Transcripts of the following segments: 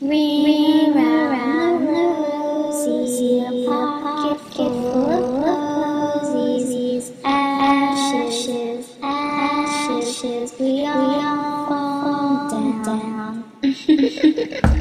Ring around the rosy, a pocket full of posies, ashes, ashes, we all fall down.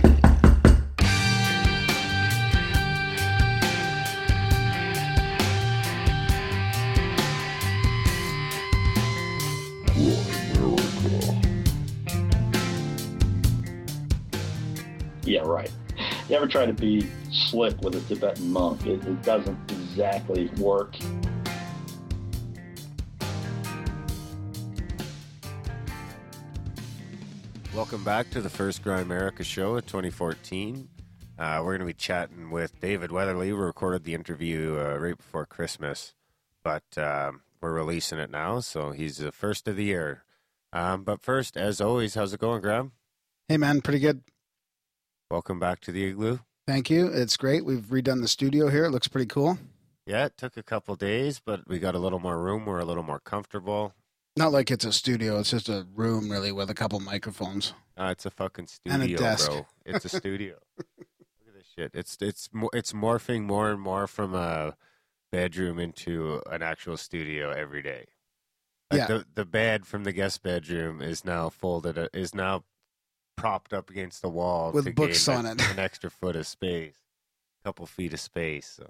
try to be slick with a Tibetan monk? It, it doesn't exactly work. Welcome back to the first Grimerica show of 2014. Uh, we're going to be chatting with David Weatherly. We recorded the interview uh, right before Christmas, but um, we're releasing it now, so he's the first of the year. Um, but first, as always, how's it going, Graham? Hey man, pretty good. Welcome back to the igloo. Thank you. It's great. We've redone the studio here. It looks pretty cool. Yeah, it took a couple days, but we got a little more room. We're a little more comfortable. Not like it's a studio. It's just a room really with a couple microphones. Uh, it's a fucking And a studio, desk. bro. It's a studio. Look at this shit. It's it's it's morphing more and more from a bedroom into an actual studio every day. Like Yeah. the the bed from the guest bedroom is now folded uh, is now propped up against the wall With books on it. an extra foot of space, a couple feet of space. So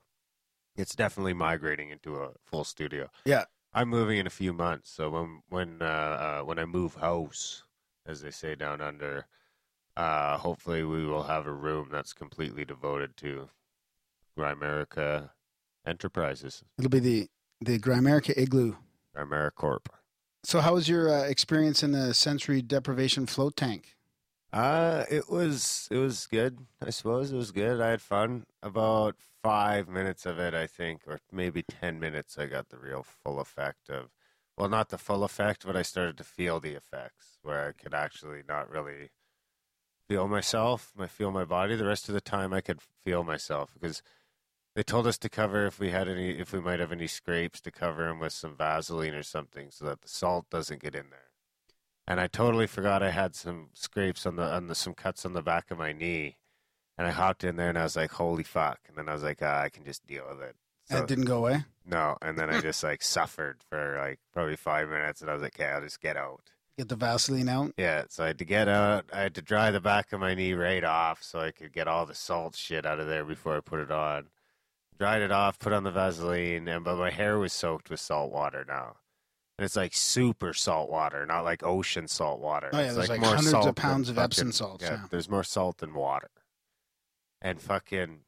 it's definitely migrating into a full studio. Yeah. I'm moving in a few months, so when when uh, uh, when I move house, as they say down under, uh, hopefully we will have a room that's completely devoted to Grimerica Enterprises, It'll be the the Grimerica Igloo. Grimericorp. So, how was your uh, experience in the sensory deprivation float tank? Uh, it was it was good. I suppose it was good. I had fun. About five minutes of it, I think, or maybe ten minutes, I got the real full effect of. Well, not the full effect, but I started to feel the effects where I could actually not really feel myself, I feel my body. The rest of the time, I could feel myself because they told us to cover if we had any, if we might have any scrapes, to cover them with some Vaseline or something, so that the salt doesn't get in there and I totally forgot I had some scrapes on the on the some cuts on the back of my knee, and I hopped in there and I was like, "Holy fuck!" And then I was like, ah, "I can just deal with it." So, That didn't go away. no, and then I just like suffered for like probably five minutes, and I was like, "Okay, I'll just get out." Get the Vaseline out. Yeah, so I had to get out. I had to dry the back of my knee right off so I could get all the salt shit out of there before I put it on. Dried it off, put on the Vaseline, and but my hair was soaked with salt water now. And it's like super salt water, not like ocean salt water. Oh yeah, It's there's like, more hundreds salt of pounds of fucking- Epsom salts. yeah, Yeah. there's more salt than water. And fucking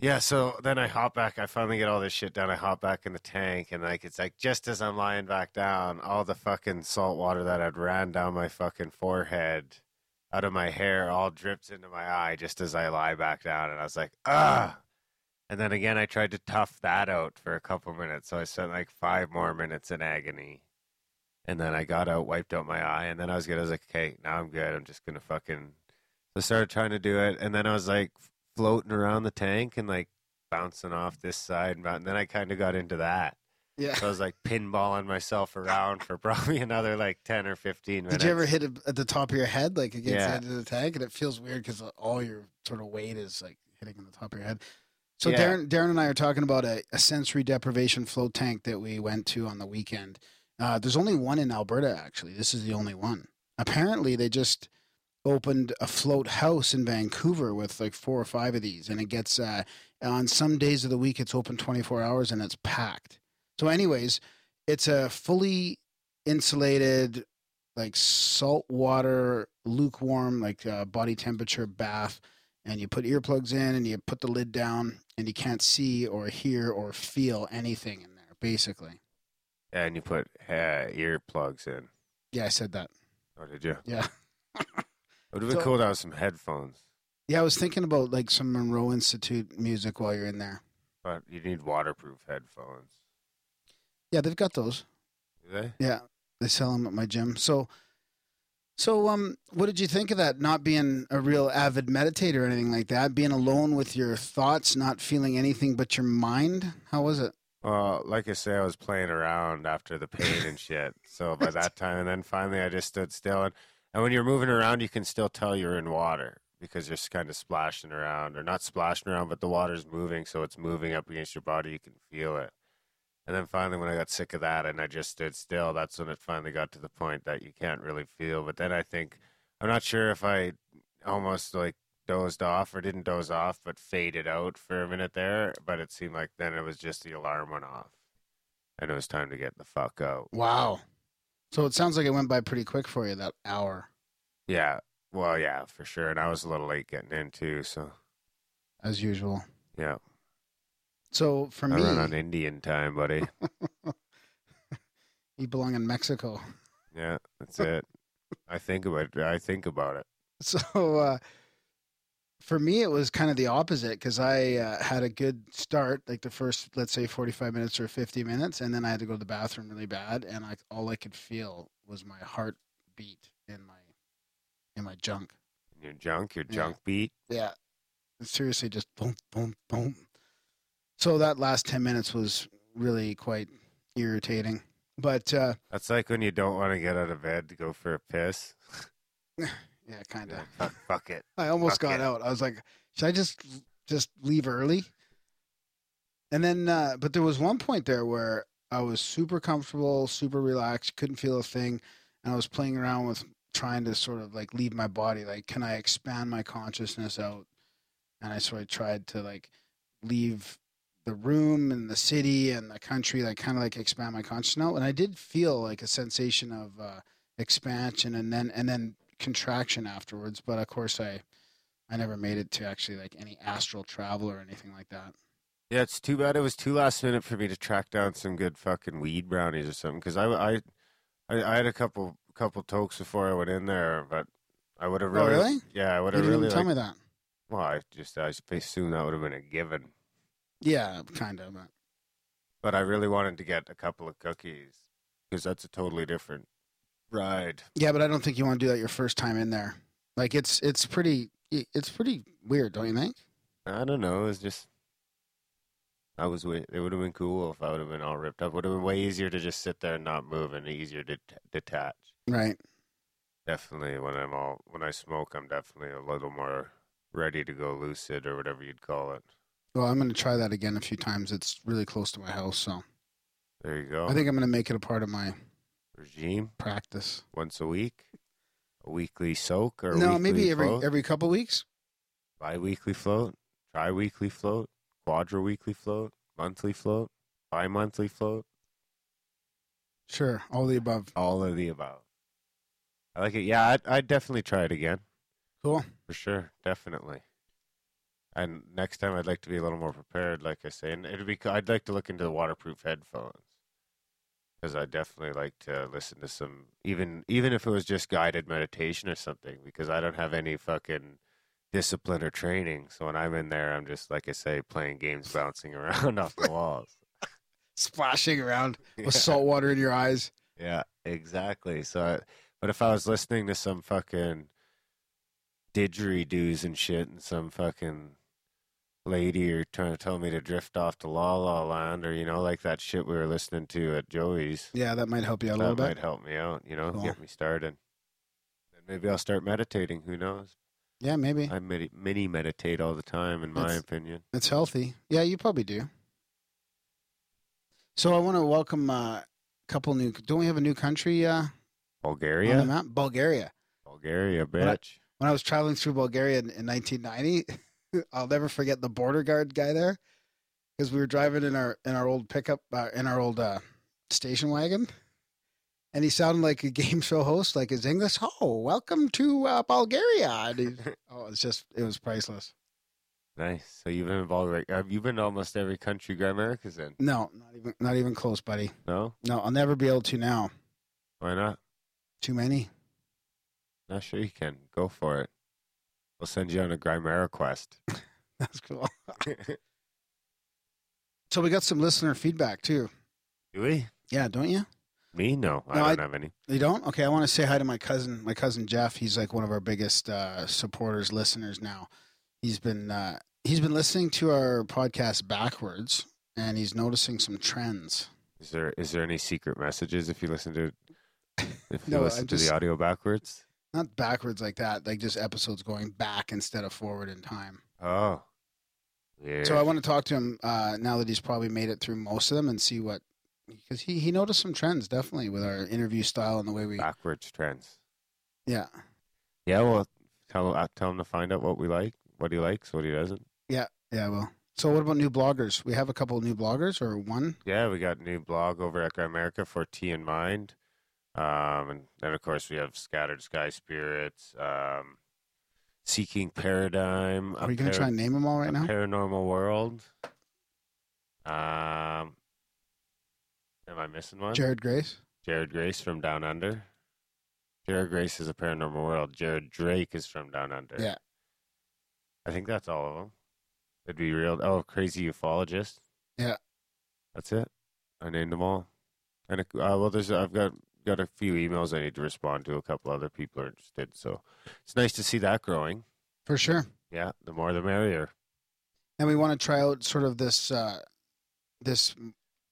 yeah, so then I hop back. I finally get all this shit done. I hop back in the tank, and like it's like just as I'm lying back down, all the fucking salt water that had ran down my fucking forehead, out of my hair, all drips into my eye just as I lie back down. And I was like, ah. And then again, I tried to tough that out for a couple minutes. So I spent like five more minutes in agony. And then I got out, wiped out my eye, and then I was good. I was like, okay, now I'm good. I'm just gonna fucking. So I started trying to do it, and then I was like floating around the tank and like bouncing off this side, and, and then I kind of got into that. Yeah. So I was like pinballing myself around for probably another like ten or fifteen minutes. Did you ever hit it at the top of your head, like against Yeah. the edge of the tank? And it feels weird because uh, all your sort of weight is like hitting on the top of your head. So Yeah. Darren, Darren and I are talking about a, a sensory deprivation float tank that we went to on the weekend. Uh, there's only one in Alberta, actually. This is the only one. Apparently, they just opened a float house in Vancouver with like four or five of these, and it gets uh, on some days of the week it's open 24 hours and it's packed. So, anyways, it's a fully insulated, like saltwater, lukewarm, like uh, body temperature bath, and you put earplugs in and you put the lid down, and you can't see or hear or feel anything in there, basically. And you put uh, earplugs in. Yeah, I said that. Oh, did you? Yeah. It would have been So- cool to have some headphones, Yeah, I was thinking about like some Monroe Institute music while you're in there. but you need waterproof headphones. Yeah, they've got those. Do they? Yeah, they sell them at my gym. So, so um, what did you think of that? Not being a real avid meditator or anything like that. Being alone with your thoughts, not feeling anything but your mind. How was it? Well, like I say, I was playing around after the pain and shit. So by that time, and then finally, I just stood still. And, and when you're moving around, you can still tell you're in water. because you're just kind of splashing around, or not splashing around, but the water's moving, so it's moving up against your body. You can feel it. And then finally, when I got sick of that and I just stood still, that's when it finally got to the point that you can't really feel. But then I think, I'm not sure if I almost like dozed off or didn't doze off, but faded out for a minute there. But it seemed like then it was just the alarm went off and it was time to get the fuck out. Wow. So it sounds like it went by pretty quick for you that hour, Yeah. Well, yeah, for sure. And I was a little late getting in too. So, as usual. yeah. So for I me, run on Indian time, buddy. you belong in Mexico. Yeah, that's it. I think about it. I think about it. So uh, for me, it was kind of the opposite because I uh, had a good start, like the first, let's say, forty-five minutes or fifty minutes, and then I had to go to the bathroom really bad, and I all I could feel was my heart beat in my in my junk. Your junk, your Yeah. junk beat. Yeah, seriously, just boom, boom, boom. So that last ten minutes was really quite irritating, but uh, That's like when you don't want to get out of bed to go for a piss. yeah, kind of. like, fuck it. I almost Fuck got it. out. I was like, should I just just leave early? And then, uh, but there was one point there where I was super comfortable, super relaxed, couldn't feel a thing, and I was playing around with trying to sort of like leave my body. Like, can I expand my consciousness out? And I sort of tried to like leave the room and the city and the country, like kind of like expand my consciousness. And I did feel like a sensation of uh, expansion and then and then contraction afterwards. But of course, I I never made it to actually like any astral travel or anything like that. Yeah, it's too bad it was too last minute for me to track down some good fucking weed brownies or something. Because I, I, I, I had a couple couple tokes before I went in there, but I would have Oh, really, really? yeah, I would have really. tell liked- me that. well, I just I assume that would have been a given, Yeah, kind of. But I really wanted to get a couple of cookies because that's a totally different ride. yeah, but I don't think you want to do that your first time in there. Like it's it's pretty it's pretty weird, don't you think? I don't know. It was just. I was. wa- It would have been cool if I would have been all ripped up. Would have been way easier to just sit there and not move, and easier to t- detach. Right. Definitely, when I'm all when I smoke, I'm definitely a little more ready to go lucid or whatever you'd call it. Well, I'm going to try that again a few times. It's really close to my house, so There you go. I think I'm going to make it a part of my regime practice. once a week, a weekly soak or no, maybe every float, every couple weeks. bi-weekly float, tri-weekly float, quadra-weekly float, monthly float, bi-monthly float, Sure, all the above. all of the above. I like it. Yeah, I'd, I'd definitely try it again. Cool. For sure, definitely. And next time, I'd like to be a little more prepared, like I say. And it'd be. I'd like to look into the waterproof headphones because I definitely like to listen to some, even even if it was just guided meditation or something. Because I don't have any fucking discipline or training, so when I'm in there, I'm just like I say, playing games, bouncing around off the walls. Splashing around Yeah. with salt water in your eyes. Yeah, exactly. So, I, but if I was listening to some fucking didgeridoos and shit, and some fucking lady or trying to tell me to drift off to La La Land, or you know, like that shit we were listening to at Joey's, Yeah, that might help you out a that little might help me out. You know, Cool. get me started. And maybe I'll start meditating. Who knows? Yeah, maybe I medi- mini meditate all the time, in my opinion. it's healthy. Yeah, you probably do. So I want to welcome uh, a couple new. Don't we have a new country uh, Bulgaria? Bulgaria. Bulgaria, When I- bitch. when I was traveling through Bulgaria in, in 1990, I'll never forget the border guard guy there because we were driving in our in our old pickup uh, in our old uh, station wagon, and he sounded like a game show host, like his English. Oh, welcome to uh, Bulgaria! And he, oh, it's just it was priceless. Nice. So you've been in Bulgaria. Have you been to almost every country America's in? No, not even not even close, buddy. No, No, I'll never be able to now. why not? Too many. Not sure you can. Go for it. We'll send you on a Grimera quest. That's cool. So we got some listener feedback too. Do we? Yeah, don't you? Me? No, I No, don't I- have any. You don't? Okay, I want to say hi to my cousin, my cousin Jeff. He's like one of our biggest uh, supporters, listeners now. He's been uh, he's been listening to our podcast backwards, and he's noticing some trends. Is there is there any secret messages if you listen to if you No, listen I'm to just- the audio backwards? Not backwards like that, like just episodes going back instead of forward in time. Oh. yeah. So I want to talk to him uh, now that he's probably made it through most of them and see what because he he noticed some trends definitely with our interview style and the way we backwards trends. yeah Yeah, well, tell uh, tell him to find out what we like, what he likes, what he doesn't. yeah yeah, well. So what about new bloggers? We have a couple of new bloggers or one. Yeah, we got a new blog over at Grimerica for Tea in Mind. Um, and then, of course, we have Scattered Sky Spirits, um, Seeking Paradigm. Are you going to try and name them all right now? Paranormal World. Um, am I missing one? Jared Grace. Jared Grace from Down Under. Jared Grace is a Paranormal World. Jared Drake is from Down Under. Yeah. I think that's all of them. It'd be real. Oh, Crazy Ufologist. Yeah. That's it. I named them all. And uh, well, there's I've got got a few emails I need to respond to. A couple other people are interested, so it's nice to see that growing. For sure. Yeah, the more the merrier. And we want to try out sort of this uh, this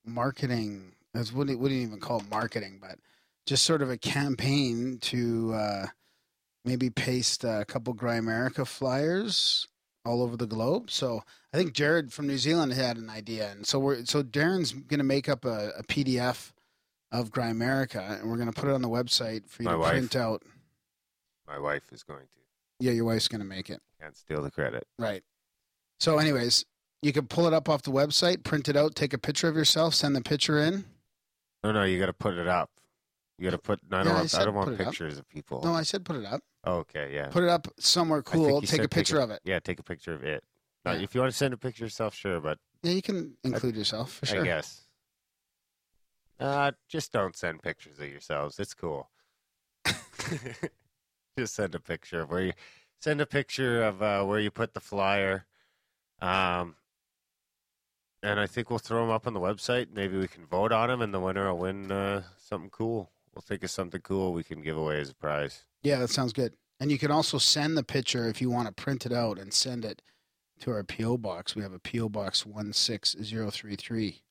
marketing. As wouldn't wouldn't even call it marketing, but just sort of a campaign to uh, maybe paste a couple Grimerica flyers all over the globe. So I think Jared from New Zealand had an idea, and so we're so Darren's going to make up a, a PDF of Grimerica, and we're going to put it on the website for you My to wife. print out. My wife is going to. Yeah, your wife's going to make it. Can't steal the credit. Right. So, anyways, you can pull it up off the website, print it out, take a picture of yourself, send the picture in. No, no, you got to put it up. You got to put. I don't Yeah, I want. I, said don't want put it up. pictures of people. No, I said put it up. Oh, okay, yeah. Put it up somewhere I think cool. Take a said picture of it. Yeah, take a picture of it. Now, Yeah. If you want to send a picture of yourself, sure, but Yeah, you can include yourself for sure. I guess. Uh, just don't send pictures of yourselves. It's cool. just send a picture of where you send a picture of uh, where you put the flyer. Um, and I think we'll throw them up on the website. Maybe we can vote on them, and the winner will win uh, something cool. We'll think of something cool we can give away as a prize. Yeah, that sounds good. And you can also send the picture if you want to print it out and send it to our PO box. We have a PO box one six zero three three.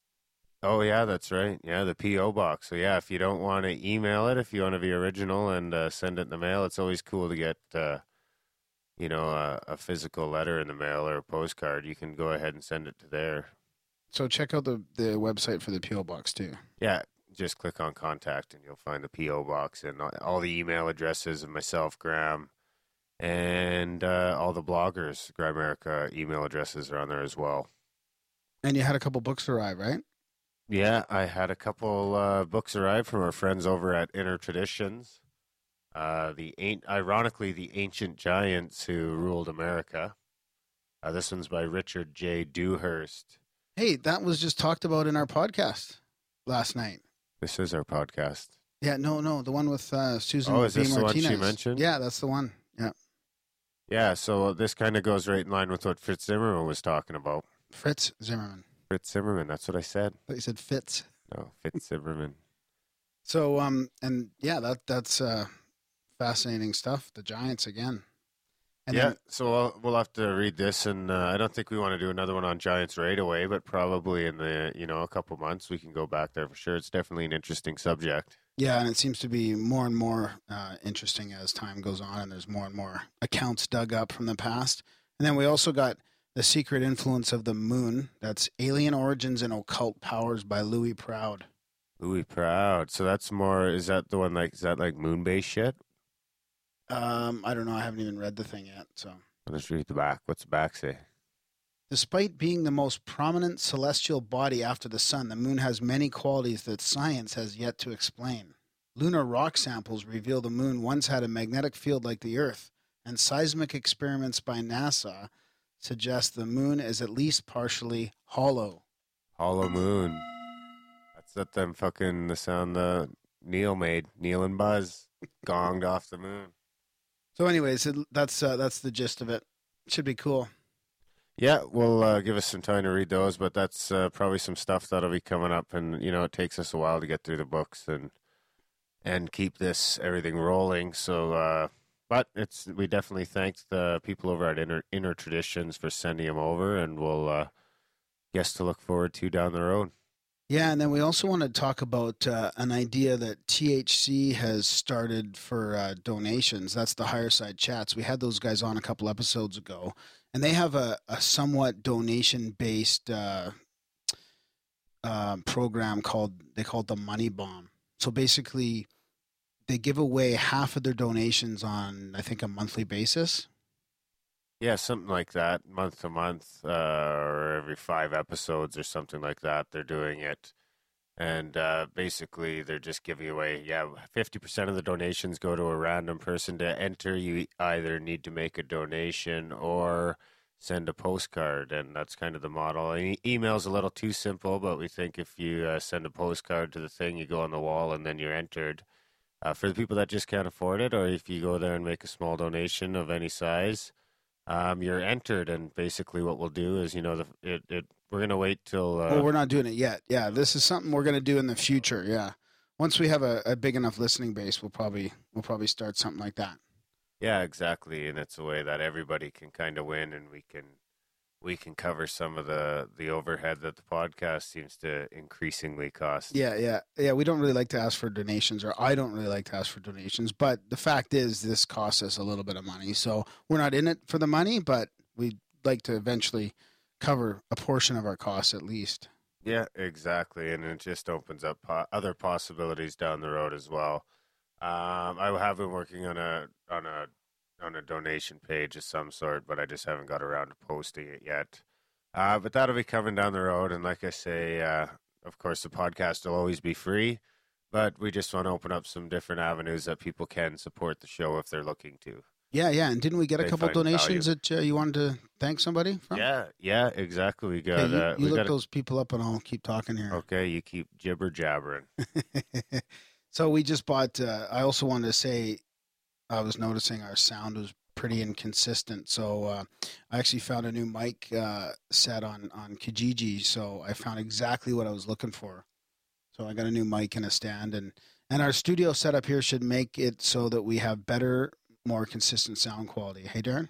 Oh yeah, that's right. Yeah, the PO box. So yeah, if you don't want to email it, if you want to be original and uh, send it in the mail, it's always cool to get, uh, you know, a, a physical letter in the mail or a postcard. You can go ahead and send it to there. So check out the the website for the PO box too. Yeah, just click on contact and you'll find the PO box and all- the email addresses of myself, Graham, and uh, all the bloggers. Grimerica email addresses are on there as well. And you had a couple books arrive, right? Yeah, I had a couple uh, books arrive from our friends over at Inner Traditions. Uh, the ironically, the ancient giants who ruled America. Uh, this one's by Richard J. Dewhurst. Hey, that was just talked about in our podcast last night. This is our podcast. Yeah, no, no, the one with uh, Susan Oh, is B. this the one she mentioned? Yeah, that's the one. Yeah, Yeah, so this kind of goes right in line with what Fritz Zimmerman was talking about. Fritz Zimmerman. Fritz Zimmerman, that's what I said. Thought you said Fitz. No, Fitz Zimmerman. So, um, and yeah, that that's uh, fascinating stuff. The Giants again. And yeah, then, so we'll, we'll have to read this, and uh, I don't think we want to do another one on Giants right away, but probably in the you know a couple months we can go back there for sure. It's definitely an interesting subject. yeah, and it seems to be more and more uh, interesting as time goes on, and there's more and more accounts dug up from the past. And then we also got the secret influence of the moon. That's Alien Origins and Occult Powers by Louis Proud. Louis Proud. So that's more. Is that the one like? Is that like moon base shit? Um, I don't know. I haven't even read the thing yet. So, Let's read the back. What's the back say? despite being the most prominent celestial body after the sun, the moon has many qualities that science has yet to explain. Lunar rock samples reveal the moon once had a magnetic field like the Earth, and seismic experiments by NASA suggest the moon is at least partially hollow. Hollow Moon. That's that them fucking the sound that Neil made. Neil and Buzz gonged off the moon. So, anyways, it, that's uh, that's the gist of it. Should be cool. Yeah, we'll uh, give us some time to read those, but that's uh, probably some stuff that'll be coming up, and you know it takes us a while to get through the books and and keep this everything rolling. So, uh, but it's we definitely thank the people over at Inner Inner Traditions for sending them over, and we'll uh, guess to look forward to down the road. Yeah, and then we also want to talk about uh, an idea that THC has started for uh, donations. That's the higher side chats. We had those guys on a couple episodes ago, and they have a, a somewhat donation based uh, uh, program called they call it the Money Bomb. So basically, they give away half of their donations on I think a monthly basis. Yeah, something like that, month to month, uh, or every five episodes or something like that. They're doing it, and uh, basically they're just giving away. Yeah, fifty percent of the donations go to a random person to enter. You either need to make a donation or send a postcard, and that's kind of the model. E- email's a little too simple, but we think if you uh, send a postcard to the thing, you go on the wall, and then you're entered. Uh, for the people that just can't afford it, or if you go there and make a small donation of any size, um, you're entered. And basically, what we'll do is, you know, the, it, it we're gonna wait till. Uh, well, we're not doing it yet. Yeah, this is something we're going to do in the future. Yeah, once we have a, a big enough listening base, we'll probably we'll probably start something like that. yeah, exactly, and it's a way that everybody can kind of win, and we can we can cover some of the the overhead that the podcast seems to increasingly cost. Yeah, yeah, yeah. We don't really like to ask for donations, or I don't really like to ask for donations. But the fact is, this costs us a little bit of money, so we're not in it for the money, but we'd like to eventually cover a portion of our costs at least. Yeah, exactly, and it just opens up po- other possibilities down the road as well. Um, I have been working on a on a on a donation page of some sort, but I just haven't got around to posting it yet. Uh, but that'll be coming down the road, and like I say, uh, of course, the podcast will always be free, but we just want to open up some different avenues that people can support the show if they're looking to. Yeah, yeah. And didn't we get a couple donations that uh, you wanted to thank somebody from? Yeah, yeah, exactly. We got. you uh, you we look got. those people up, and I'll keep talking here. okay, you keep jibber jabbering. so we just bought. Uh, I also wanted to say, I was noticing our sound was pretty inconsistent. So uh, I actually found a new mic uh, set on on Kijiji. So I found exactly what I was looking for. So I got a new mic and a stand, and and our studio setup here should make it so that we have better, more consistent sound quality. Hey, Darren.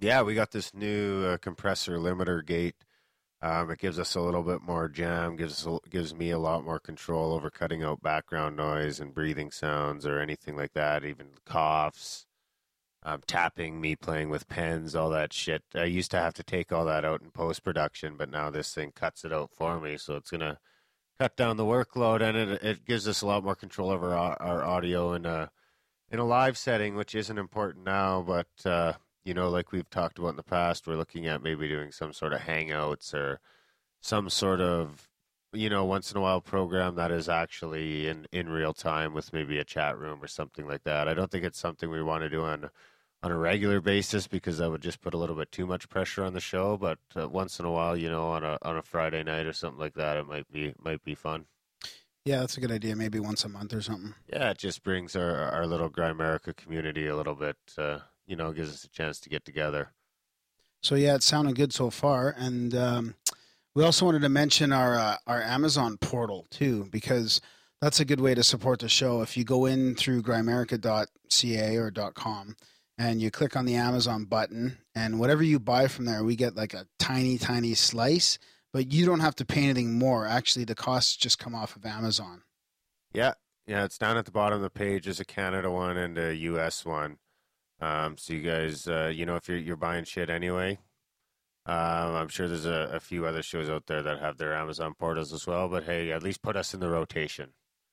Yeah, we got this new uh, compressor limiter gate. Um, it gives us a little bit more jam. gives us a- gives me a lot more control over cutting out background noise and breathing sounds or anything like that. Even coughs, um, tapping, me playing with pens, all that shit. I used to have to take all that out in post production, but now this thing cuts it out for me. So it's gonna cut down the workload and it it gives us a lot more control over our, our audio in a in a live setting, which isn't important now, but. Uh, you know, like we've talked about in the past, we're looking at maybe doing some sort of hangouts or some sort of, you know, once in a while program that is actually in, in real time with maybe a chat room or something like that. I don't think it's something we want to do on on a regular basis because that would just put a little bit too much pressure on the show. But uh, once in a while, you know, on a on a Friday night or something like that, it might be might be fun. Yeah, that's a good idea. Maybe once a month or something. Yeah, it just brings our our little Grimerica community a little bit. Uh, you know, gives us a chance to get together. So yeah, it's sounding good so far, and um, we also wanted to mention our uh, our Amazon portal too, because that's a good way to support the show. If you go in through grimerica.ca or .com and you click on the Amazon button, and whatever you buy from there, we get like a tiny, tiny slice, but you don't have to pay anything more. Actually, the costs just come off of Amazon. Yeah, yeah, it's down at the bottom of the page. There's a Canada one and a U.S. one. Um, so you guys, uh, you know, if you're you're buying shit anyway, um, I'm sure there's a, a few other shows out there that have their Amazon portals as well. But hey, at least put us in the rotation.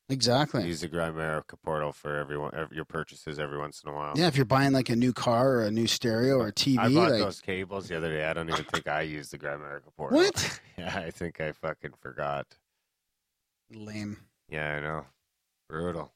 Exactly. Use the Grimerica portal for everyone ev- your purchases every once in a while. Yeah, if you're buying like a new car or a new stereo or a TV, I bought like those cables the other day. I don't even think I used the Grimerica portal. what? yeah, I think I fucking forgot. Lame. Yeah, I know. Brutal.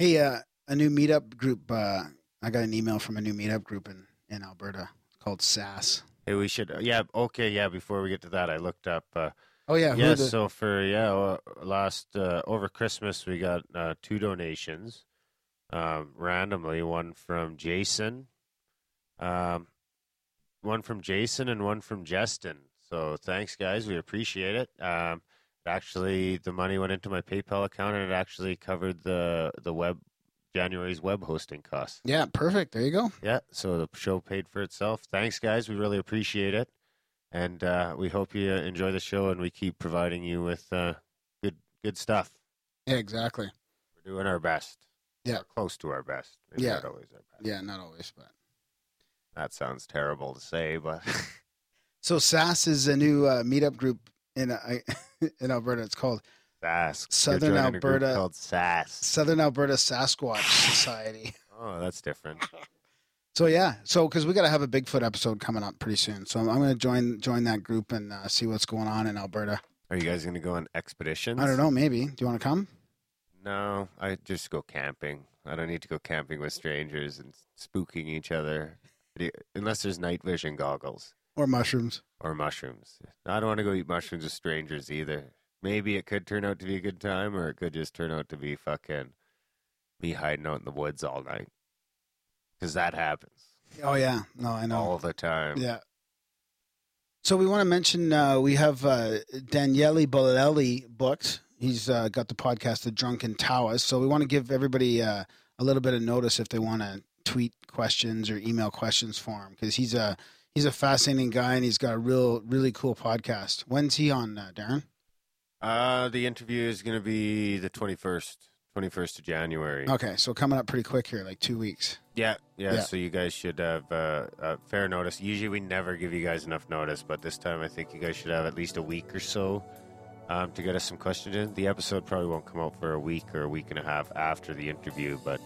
Hey, uh, a new meetup group. Uh, I got an email from a new meetup group in, in Alberta called SAS. Hey, we should. Yeah, okay, yeah. Before we get to that, I looked up. Uh, Oh yeah, yeah, the- so for yeah, uh, last uh, over Christmas we got uh, two donations, um, randomly. One from Jason, um, one from Jason, and one from Justin. So thanks, guys. We appreciate it. Um, actually, the money went into my PayPal account, and it actually covered the the web January's web hosting costs. yeah, perfect. There you go. Yeah, so the show paid for itself. Thanks, guys. We really appreciate it. And uh, we hope you enjoy the show and we keep providing you with uh, good good stuff. Yeah, exactly. We're doing our best. Yeah. Or close to our best. Maybe Yeah. not always our best. Yeah, not always, but That sounds terrible to say, but so SAS is a new uh, meetup group in uh, in Alberta. It's called SAS. Southern You're joining a group Alberta- called SAS. Southern Alberta Sasquatch Society. Oh, that's different. So yeah, so because we got to have a Bigfoot episode coming up pretty soon, so I'm, I'm going to join join that group and uh, see what's going on in Alberta. Are you guys going to go on expeditions? I don't know, maybe. Do you want to come? No, I just go camping. I don't need to go camping with strangers and spooking each other, unless there's night vision goggles Or mushrooms? or mushrooms. I don't want to go eat mushrooms with strangers either. Maybe it could turn out to be a good time, or it could just turn out to be fucking me hiding out in the woods all night. Because that happens Oh yeah, no, I know. all the time. Yeah. So we want to mention uh, we have uh, Daniele Bolelli booked. He's uh, got the podcast, The Drunken Taoist. So we want to give everybody uh, a little bit of notice if they want to tweet questions or email questions for him because he's a he's a fascinating guy and he's got a real really cool podcast. When's he on, uh, Darren? Uh, the interview is going to be the 21st, 21st of January. Okay, so coming up pretty quick here, like two weeks. Yeah, yeah, Yeah. So you guys should have uh, uh, fair notice. Usually we never give you guys enough notice, but this time I think you guys should have at least a week or so um, to get us some questions in. The episode probably won't come out for a week or a week and a half after the interview, but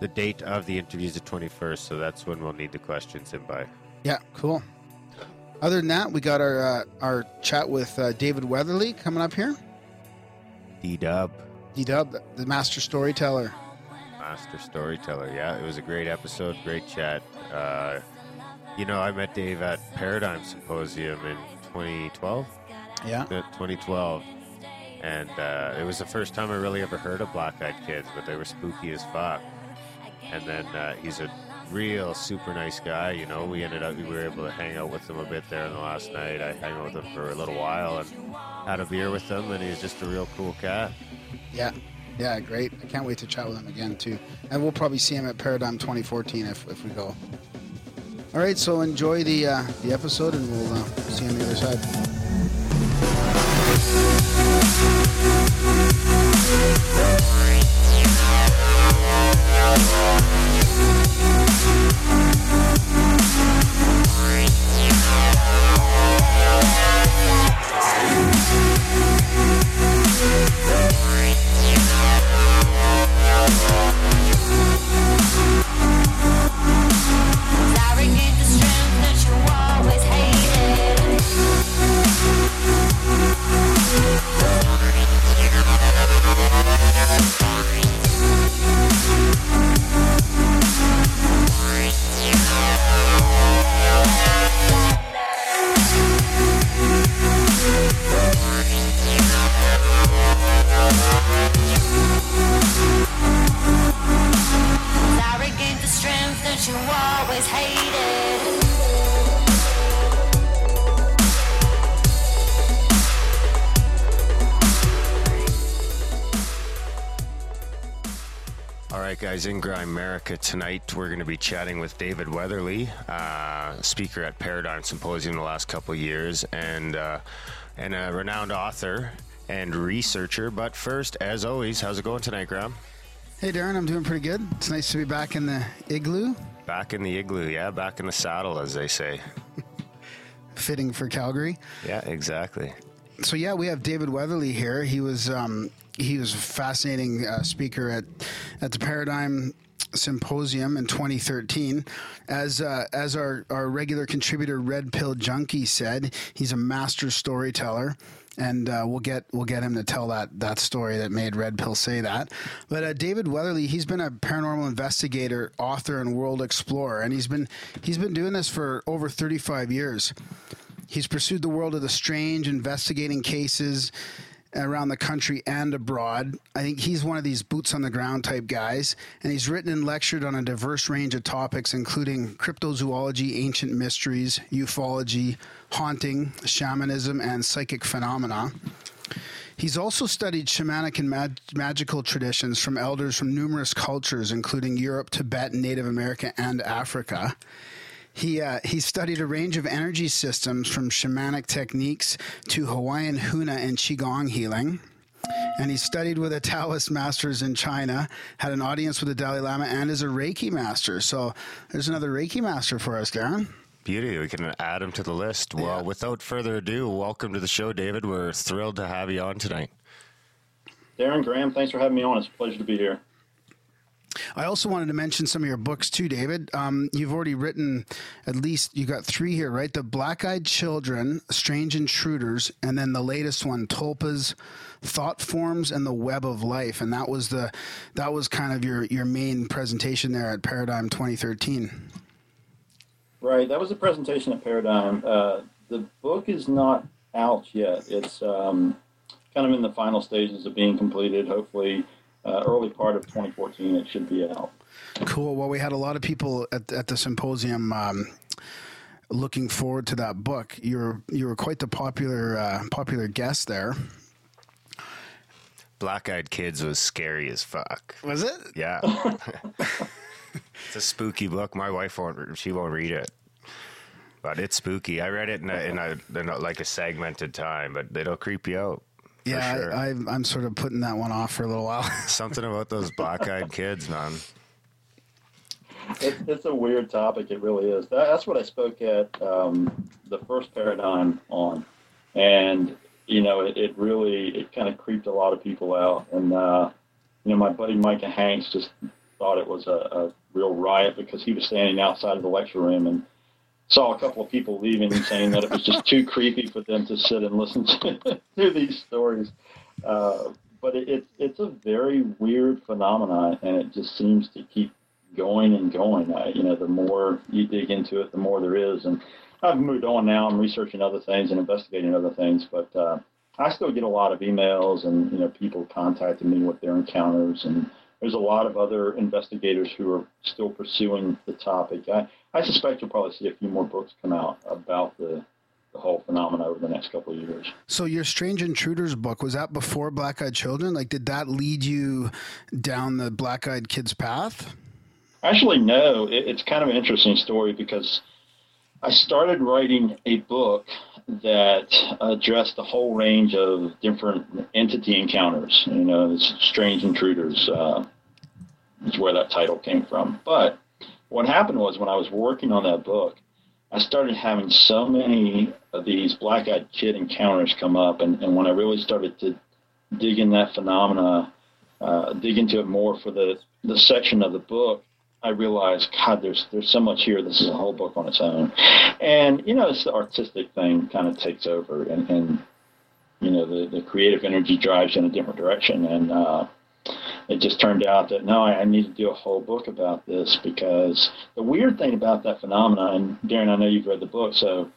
the date of the interview is the 21st, so that's when we'll need the questions in by. Yeah, cool. Other than that, we got our uh, our chat with uh, David Weatherly coming up here. D Dub, D Dub, the master storyteller. master storyteller. Yeah, it was a great episode, great chat. Uh, you know, I met Dave at Paradigm Symposium in 2012. Yeah. uh, 2012, and uh, it was the first time I really ever heard of Black Eyed Kids, but they were spooky as fuck. And then uh, he's a real super nice guy. You know, we ended up we were able to hang out with him a bit there on the last night. I hung out with him for a little while and had a beer with him, and he's just a real cool cat. Yeah, yeah, great. I can't wait to chat with him again too. And we'll probably see him at Paradigm 2014 if, if we go. All right, so enjoy the uh, the episode, and we'll uh, see you on the other side. I America tonight, we're going to be chatting with David Weatherly, uh, speaker at Paradigm Symposium the last couple of years, and uh, and a renowned author and researcher. But first, as always, how's it going tonight, Graham? Hey, Darren, I'm doing pretty good. It's nice to be back in the igloo, Back in the igloo, yeah, back in the saddle, as they say. fitting for Calgary. Yeah, exactly. So yeah, we have David Weatherly here. He was um, he was a fascinating uh, speaker at at the Paradigm Symposium in 2013. As uh, as our our regular contributor Red Pill Junkie said, he's a master storyteller. And uh, we'll get we'll get him to tell that that story that made Red Pill say that. But uh, David Weatherly, he's been a paranormal investigator, author, and world explorer, and he's been he's been doing this for over 35 years. He's pursued the world of the strange, investigating cases around the country and abroad. I think he's one of these boots on the ground type guys, and he's written and lectured on a diverse range of topics, including cryptozoology, ancient mysteries, ufology, haunting, shamanism, and psychic phenomena. He's also studied shamanic and mag- magical traditions from elders from numerous cultures, including Europe, Tibet, Native America, and Africa. He uh, he studied a range of energy systems from shamanic techniques to Hawaiian Huna and Qigong healing. And he studied with the Taoist masters in China, had an audience with the Dalai Lama, and is a Reiki master. So there's another Reiki master for us, Darren. Beauty. We can add him to the list. Well, without further ado, welcome to the show, David. We're thrilled to have you on tonight. Darren Graham, thanks for having me on. It's a pleasure to be here. I also wanted to mention some of your books too, David. Um, you've already written at least you got three here, right? The Black Eyed Children, Strange Intruders, and then the latest one, Tulpas, Thought Forms, and the Web of Life. And that was the that was kind of your your main presentation there at Paradigm 2013. Right, that was a presentation at Paradigm. Uh, the book is not out yet. It's um, kind of in the final stages of being completed. Hopefully, uh, early part of 2014, it should be out. Cool. Well, we had a lot of people at, at the symposium um, looking forward to that book. You were you were quite the popular uh, popular guest there. Black Eyed Kids was scary as fuck. Was it? Yeah. it's a spooky book. My wife won't. She won't read it. But it's spooky. I read it in a, in a, in a like a segmented time, but it'll creep you out. For Yeah, sure. I, I, I'm sort of putting that one off for a little while. Something about those black-eyed kids, man. It, it's a weird topic. It really is. That, that's what I spoke at um, the first Paradigm on, and you know, it, it really it kind of creeped a lot of people out. And uh, you know, my buddy Micah Hanks just thought it was a, a real riot because he was standing outside of the lecture room and saw a couple of people leaving and saying that it was just too creepy for them to sit and listen to, to these stories. Uh, but it, it, it's a very weird phenomenon, and it just seems to keep going and going. Uh, you know, the more you dig into it, the more there is. And I've moved on now. I'm researching other things and investigating other things, but uh, I still get a lot of emails and you know people contacting me with their encounters and there's a lot of other investigators who are still pursuing the topic. I, I suspect you'll probably see a few more books come out about the, the whole phenomenon over the next couple of years. So your Strange Intruders book was that before Black Eyed Children? Like, did that lead you down the Black Eyed Kids path? Actually, no. It, it's kind of an interesting story because I started writing a book that addressed the whole range of different entity encounters. You know, it's strange intruders uh, is where that title came from. But what happened was when I was working on that book, I started having so many of these black-eyed kid encounters come up, and, and when I really started to dig in that phenomena, uh, dig into it more for the the section of the book, I realized, God, there's there's so much here. This is a whole book on its own, and you know, it's the artistic thing kind of takes over, and, and you know, the the creative energy drives in a different direction, and uh, it just turned out that no, I, need to do a whole book about this because the weird thing about that phenomenon, and Darren, I know you've read the book, so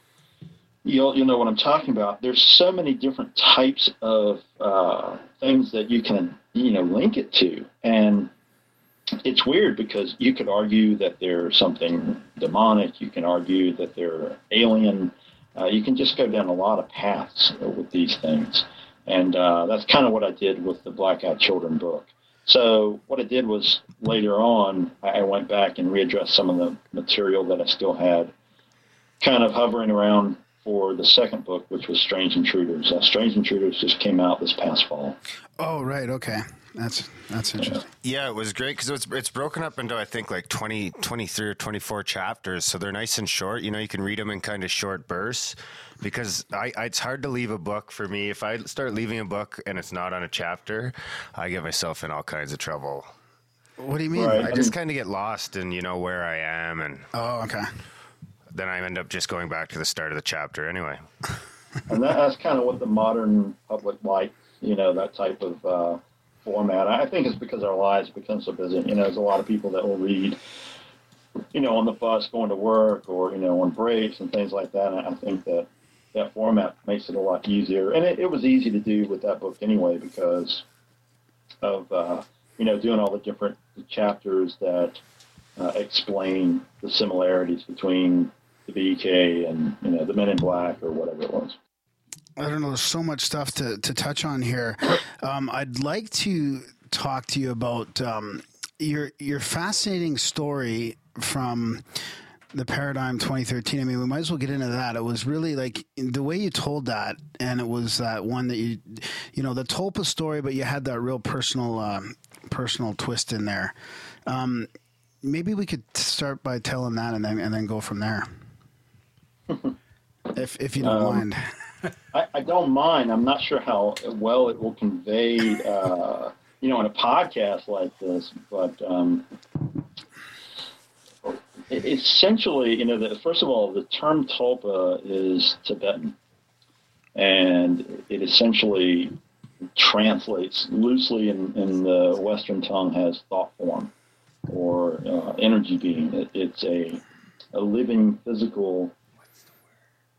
you'll you'll know what I'm talking about. There's so many different types of uh, things that you can you know link it to, and it's weird because you could argue that they're something demonic. You can argue that they're alien. Uh, you can just go down a lot of paths with these things, and uh, that's kind of what I did with the Black Eyed Children book. So what I did was later on, I went back and readdressed some of the material that I still had, kind of hovering around for the second book, which was Strange Intruders. Uh, Strange Intruders just came out this past fall. Oh, right. Okay. That's that's interesting. Yeah, it was great because it's it's broken up into I think like 20, 23 or twenty four chapters, so they're nice and short. You know, you can read them in kind of short bursts. Because I, I, it's hard to leave a book for me. If I start leaving a book and it's not on a chapter, I get myself in all kinds of trouble. What do you mean? Right. I just kind of get lost in you know where I am, and Oh, okay. then I end up just going back to the start of the chapter anyway. and that, that's kind of what the modern public likes, you know, that type of uh, format. I think it's because our lives become so busy. You know, there's a lot of people that will read, you know, on the bus going to work or, you know, on breaks and things like that. And I think that that format makes it a lot easier. And it, it was easy to do with that book anyway because of, uh, you know, doing all the different chapters that uh, explain the similarities between the BK and, you know, the Men in Black or whatever it was. I don't know. There's so much stuff to, to touch on here. Um, I'd like to talk to you about um, your your fascinating story from the paradigm 2013 i mean we might as well get into that it was really like the way you told that and it was that one that you you know the tulpa story but you had that real personal um, personal twist in there um, maybe we could start by telling that and then and then go from there if if you don't Um, mind I, I don't mind. I'm not sure how well it will convey, uh, you know, in a podcast like this, but um, essentially, you know, the, first of all, the term tulpa is Tibetan, and it essentially translates loosely in, in the Western tongue as thought form or uh, energy being. It, it's a, a living physical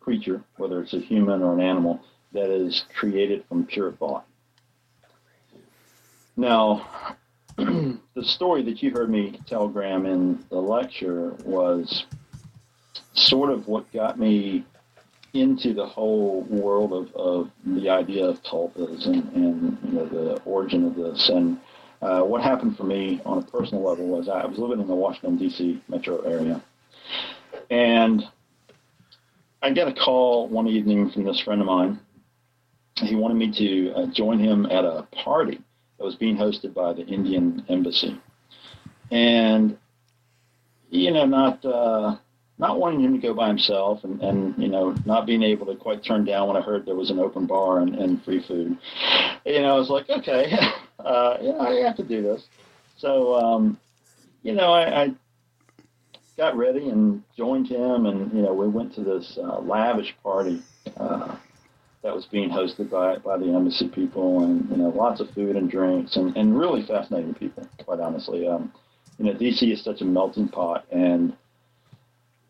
creature, whether it's a human or an animal, that is created from pure thought. Now, the story that you heard me tell Graham in the lecture was sort of what got me into the whole world of, of the idea of tulpas and, and you know the origin of this. And uh, what happened for me on a personal level was I was living in the Washington D.C. metro area, and I got a call one evening from this friend of mine. He wanted me to uh, join him at a party that was being hosted by the Indian Embassy, and you know, not uh, not wanting him to go by himself, and, and you know, not being able to quite turn down when I heard there was an open bar and, and free food. You know, I was like, okay, uh, yeah, I have to do this. So, um, you know, I, I got ready and joined him, and you know, we went to this uh, lavish party uh, that was being hosted by by the embassy people, and you know, lots of food and drinks, and, and really fascinating people. Quite honestly, um, you know, DC is such a melting pot, and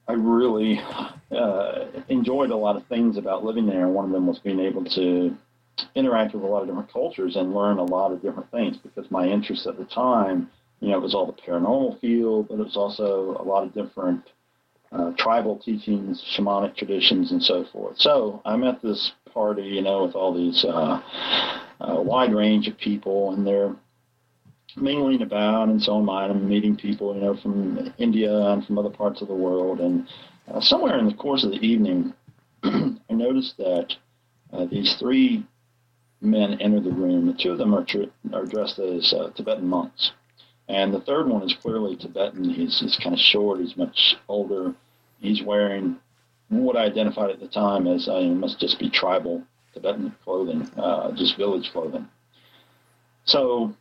I really uh, enjoyed a lot of things about living there. One of them was being able to interact with a lot of different cultures and learn a lot of different things because my interests at the time you know, it was all the paranormal field, but it was also a lot of different uh, tribal teachings, shamanic traditions, and so forth. So I'm at this party, you know, with all these uh, uh, wide range of people, and they're mingling about, and so am I. I'm meeting people, you know, from India and from other parts of the world. And uh, somewhere in the course of the evening, I noticed that uh, these three men enter the room. The two of them are, tr- are dressed as uh, Tibetan monks. And the third one is clearly Tibetan. He's, he's kind of short. He's much older. He's wearing what I identified at the time as uh, must just be tribal Tibetan clothing, uh, just village clothing. So,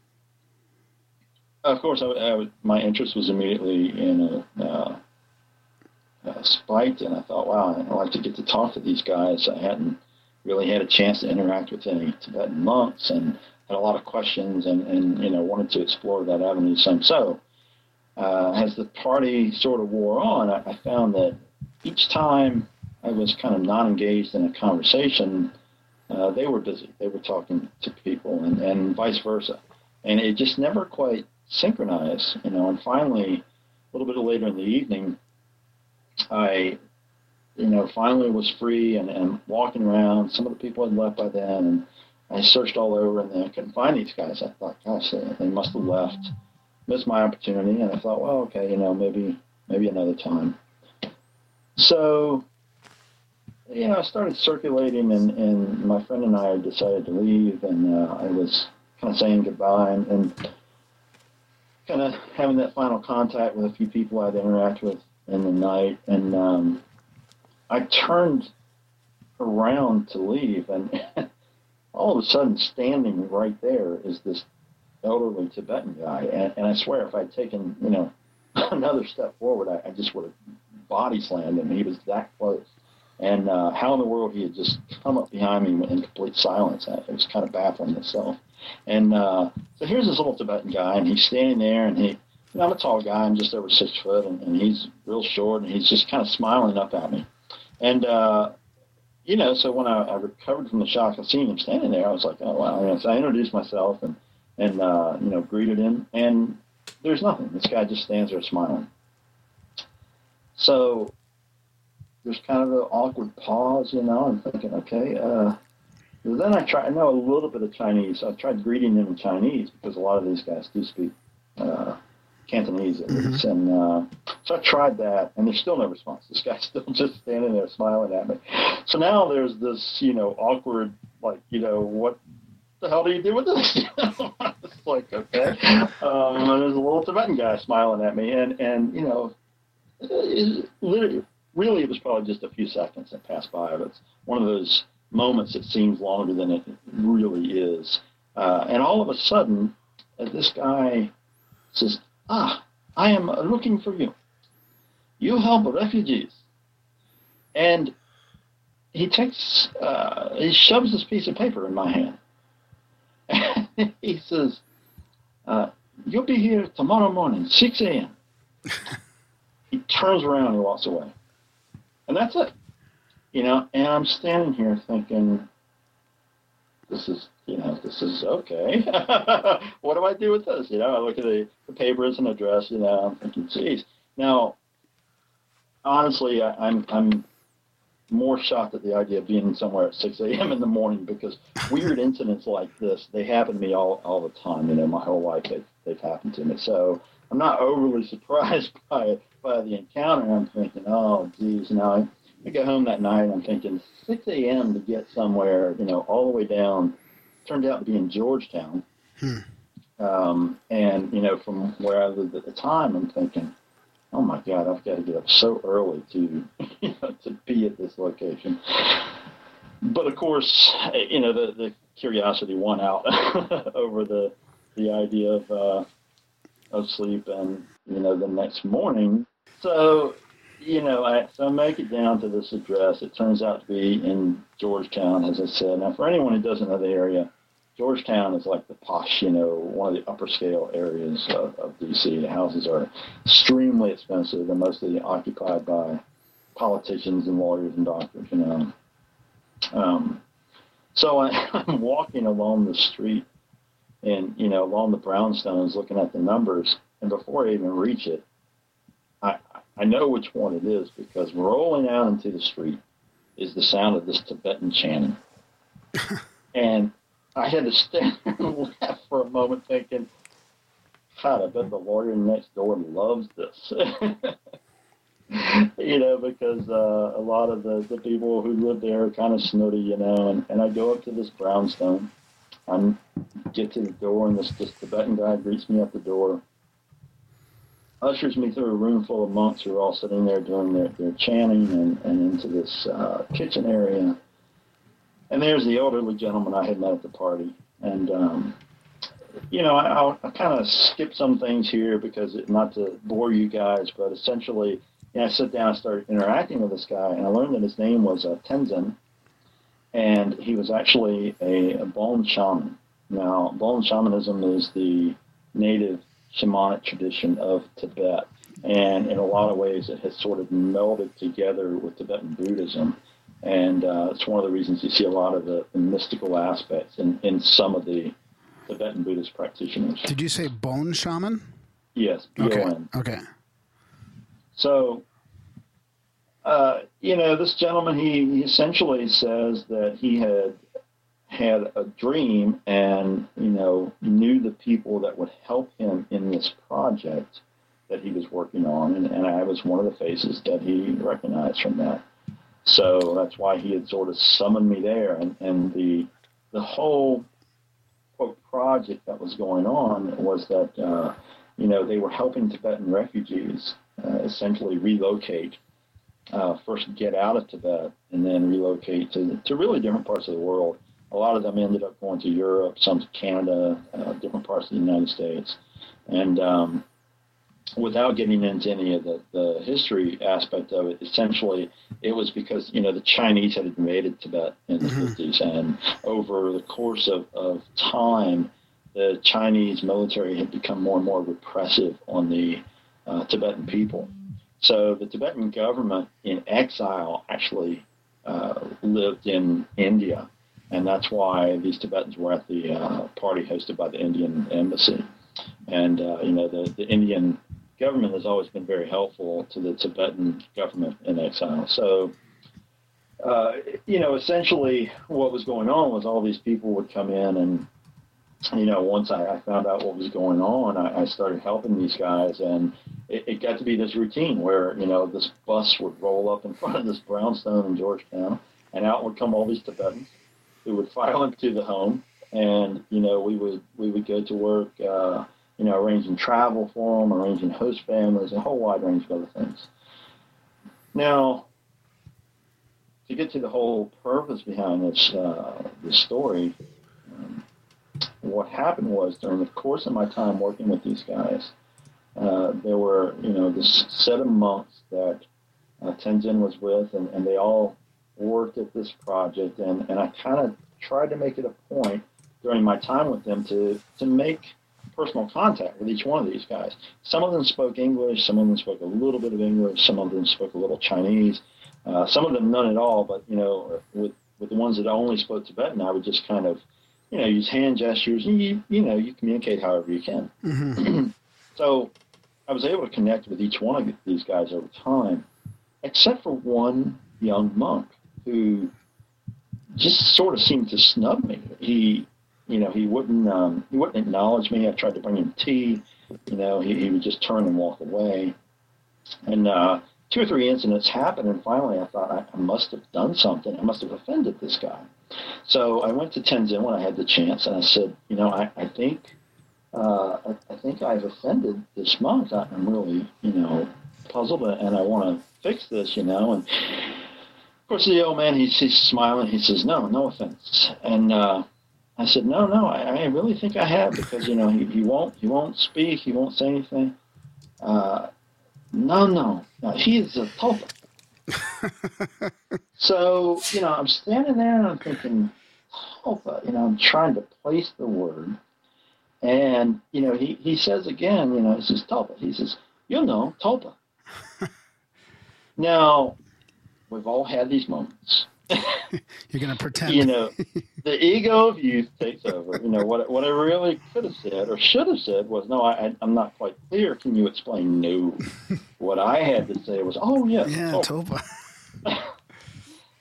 of course, I, I, my interest was immediately in a, uh, spiked, and I thought, wow, I'd like to get to talk to these guys. I hadn't really had a chance to interact with any Tibetan monks, and had a lot of questions and, and you know wanted to explore that avenue some. So uh, as the party sort of wore on, I, I found that each time I was kind of not engaged in a conversation, uh, they were busy. They were talking to people, and, and vice versa, and it just never quite synchronized, you know. And finally, a little bit later in the evening, I you know, finally was free and, and walking around. Some of the people had left by then, and I searched all over and I couldn't find these guys. I thought, gosh, they, must have left, missed my opportunity. And I thought, well, okay, you know, maybe maybe another time. So, you know, I started circulating, and, and my friend and I decided to leave, and uh, I was kind of saying goodbye and, and kind of having that final contact with a few people I'd interact with in the night, and um, I turned around to leave, and all of a sudden, standing right there is this elderly Tibetan guy, and, and I swear, if I'd taken, you know, another step forward, I, I just would have body slammed him. He was that close, and uh, how in the world he had just come up behind me in complete silence? It was kind of baffling itself. And uh, so here's this little Tibetan guy, and he's standing there, and he, you know, I'm a tall guy, I'm just over six foot, and, and he's real short, and he's just kind of smiling up at me. And, uh, you know, so when I, I recovered from the shock of seeing him standing there, I was like, oh, wow. And so I introduced myself and, and uh, you know, greeted him. And there's nothing. This guy just stands there smiling. So there's kind of an awkward pause, you know, I'm thinking, okay. Uh, then I tried, I know a little bit of Chinese. So I tried greeting him in Chinese because a lot of these guys do speak uh, Cantonese at least. And uh, so I tried that, and there's still no response. This guy's still just standing there smiling at me. So now there's this, you know, awkward, like, you know, what the hell do you do with this? it's like, okay. Um, and there's a little Tibetan guy smiling at me, and, and you know, it, literally, really, it was probably just a few seconds that passed by. But it's one of those moments that seems longer than it really is. Uh, and all of a sudden, uh, this guy says, Ah, I am looking for you. You help refugees. And he takes, uh, he shoves this piece of paper in my hand. he says, uh, You'll be here tomorrow morning, 6 a.m. he turns around and he walks away. And that's it. You know, and I'm standing here thinking, this is, you know, this is okay. what do I do with this? You know, I look at the, the paper as an address, you know, I'm thinking, geez. Now, honestly, I, I'm, I'm more shocked at the idea of being somewhere at 6 a.m. in the morning because weird incidents like this, they happen to me all, all the time. You know, my whole life they've, they've happened to me. So I'm not overly surprised by, by the encounter. I'm thinking, oh, geez, know, I, I get home that night, I'm thinking 6 a.m. to get somewhere, you know, all the way down. Turned out to be in Georgetown. Hmm. Um, and, you know, from where I lived at the time, I'm thinking, oh my God, I've got to get up so early to, you know, to be at this location. But of course, you know, the, the curiosity won out over the, the idea of, uh, of sleep and, you know, the next morning. So, you know, I, so I make it down to this address. It turns out to be in Georgetown, as I said. Now, for anyone who doesn't know the area, Georgetown is like the posh, you know, one of the upper scale areas of, of D.C. The houses are extremely expensive and mostly occupied by politicians and lawyers and doctors, you know. Um, so I, I'm walking along the street and, you know, along the brownstones looking at the numbers. And before I even reach it, I, know which one it is because rolling out into the street is the sound of this Tibetan chanting. and I had to stand and laugh for a moment, thinking, God, I bet the lawyer next door loves this. you know, because uh, a lot of the, the people who live there are kind of snooty, you know, and, and I go up to this brownstone. I get to the door, and this, this Tibetan guy greets me at the door ushers me through a room full of monks who are all sitting there doing their, their chanting and, and into this uh, kitchen area. And there's the elderly gentleman I had met at the party. And, um, you know, I, I'll kind of skip some things here because it, not to bore you guys, but essentially, you know, I sit down and start interacting with this guy, and I learned that his name was uh, Tenzin, and he was actually a, a Bon shaman. Now, Bon shamanism is the native shamanic tradition of Tibet. And in a lot of ways, it has sort of melded together with Tibetan Buddhism. And uh, it's one of the reasons you see a lot of the, the mystical aspects in, in some of the Tibetan Buddhist practitioners. Did you say bone shaman? Yes, Okay. Okay. So, uh, you know, this gentleman, he, he essentially says that he had had a dream and, you know, knew the people that would help him in this project that he was working on. And, and I was one of the faces that he recognized from that. So that's why he had sort of summoned me there. And, and the, the whole quote project that was going on was that, uh, you know, they were helping Tibetan refugees uh, essentially relocate, uh, first get out of Tibet and then relocate to, to really different parts of the world. A lot of them ended up going to Europe, some to Canada, uh, different parts of the United States. And um, without getting into any of the, the history aspect of it, essentially it was because, you know, the Chinese had invaded Tibet in the Mhm. 50s. And over the course of, of time, the Chinese military had become more and more repressive on the uh, Tibetan people. So the Tibetan government in exile actually uh, lived in India. And that's why these Tibetans were at the uh, party hosted by the Indian embassy. And, uh, you know, the, the Indian government has always been very helpful to the Tibetan government in exile. So, uh, you know, essentially what was going on was all these people would come in and you know, once I, I found out what was going on, I, I started helping these guys, and it, it got to be this routine where you know this bus would roll up in front of this brownstone in Georgetown, and out would come all these Tibetans who would file into the home, and you know we would we would go to work, uh, you know, arranging travel for them, arranging host families, a whole wide range of other things. Now, to get to the whole purpose behind this uh, this story, um, what happened was during the course of my time working with these guys, uh, there were you know this set of monks that uh, Tenzin was with, and, and they all worked at this project, and, and I kind of tried to make it a point during my time with them to to make personal contact with each one of these guys. Some of them spoke English, some of them spoke a little bit of English, some of them spoke a little Chinese, uh, some of them none at all. But you know, with with the ones that only spoke Tibetan, I would just kind of, you know, use hand gestures. And you you know, you communicate however you can. hmm So I was able to connect with each one of these guys over time, except for one young monk who just sort of seemed to snub me. He, you know, he wouldn't um, he wouldn't acknowledge me. I tried to bring him tea. You know, he, he would just turn and walk away. And uh, two or three incidents happened, and finally I thought I, I must have done something. I must have offended this guy. So I went to Tenzin when I had the chance, and I said, you know, I, I think uh, I, I think I've offended this monk. I'm really, you know, puzzled, and I want to fix this, you know. And of course, the old man, he's, he's smiling. He says, no, no offense. And uh, I said, no, no, I, I really think I have because, you know, he, he won't, he won't speak. He won't say anything. Uh, no, no, no, he is a tulpa. so, you know, I'm standing there and I'm thinking, tulpa, you know, I'm trying to place the word. And, you know, he, he says again, you know, he says, Tulpa. He says, you know, Tulpa. now, we've all had these moments. You're gonna pretend. You know, the ego of youth takes over. You know, what, what I really could have said or should have said was, no, I, I'm not quite clear. Can you explain? No. what I had to say was, oh, yeah, oh. yeah. Topa.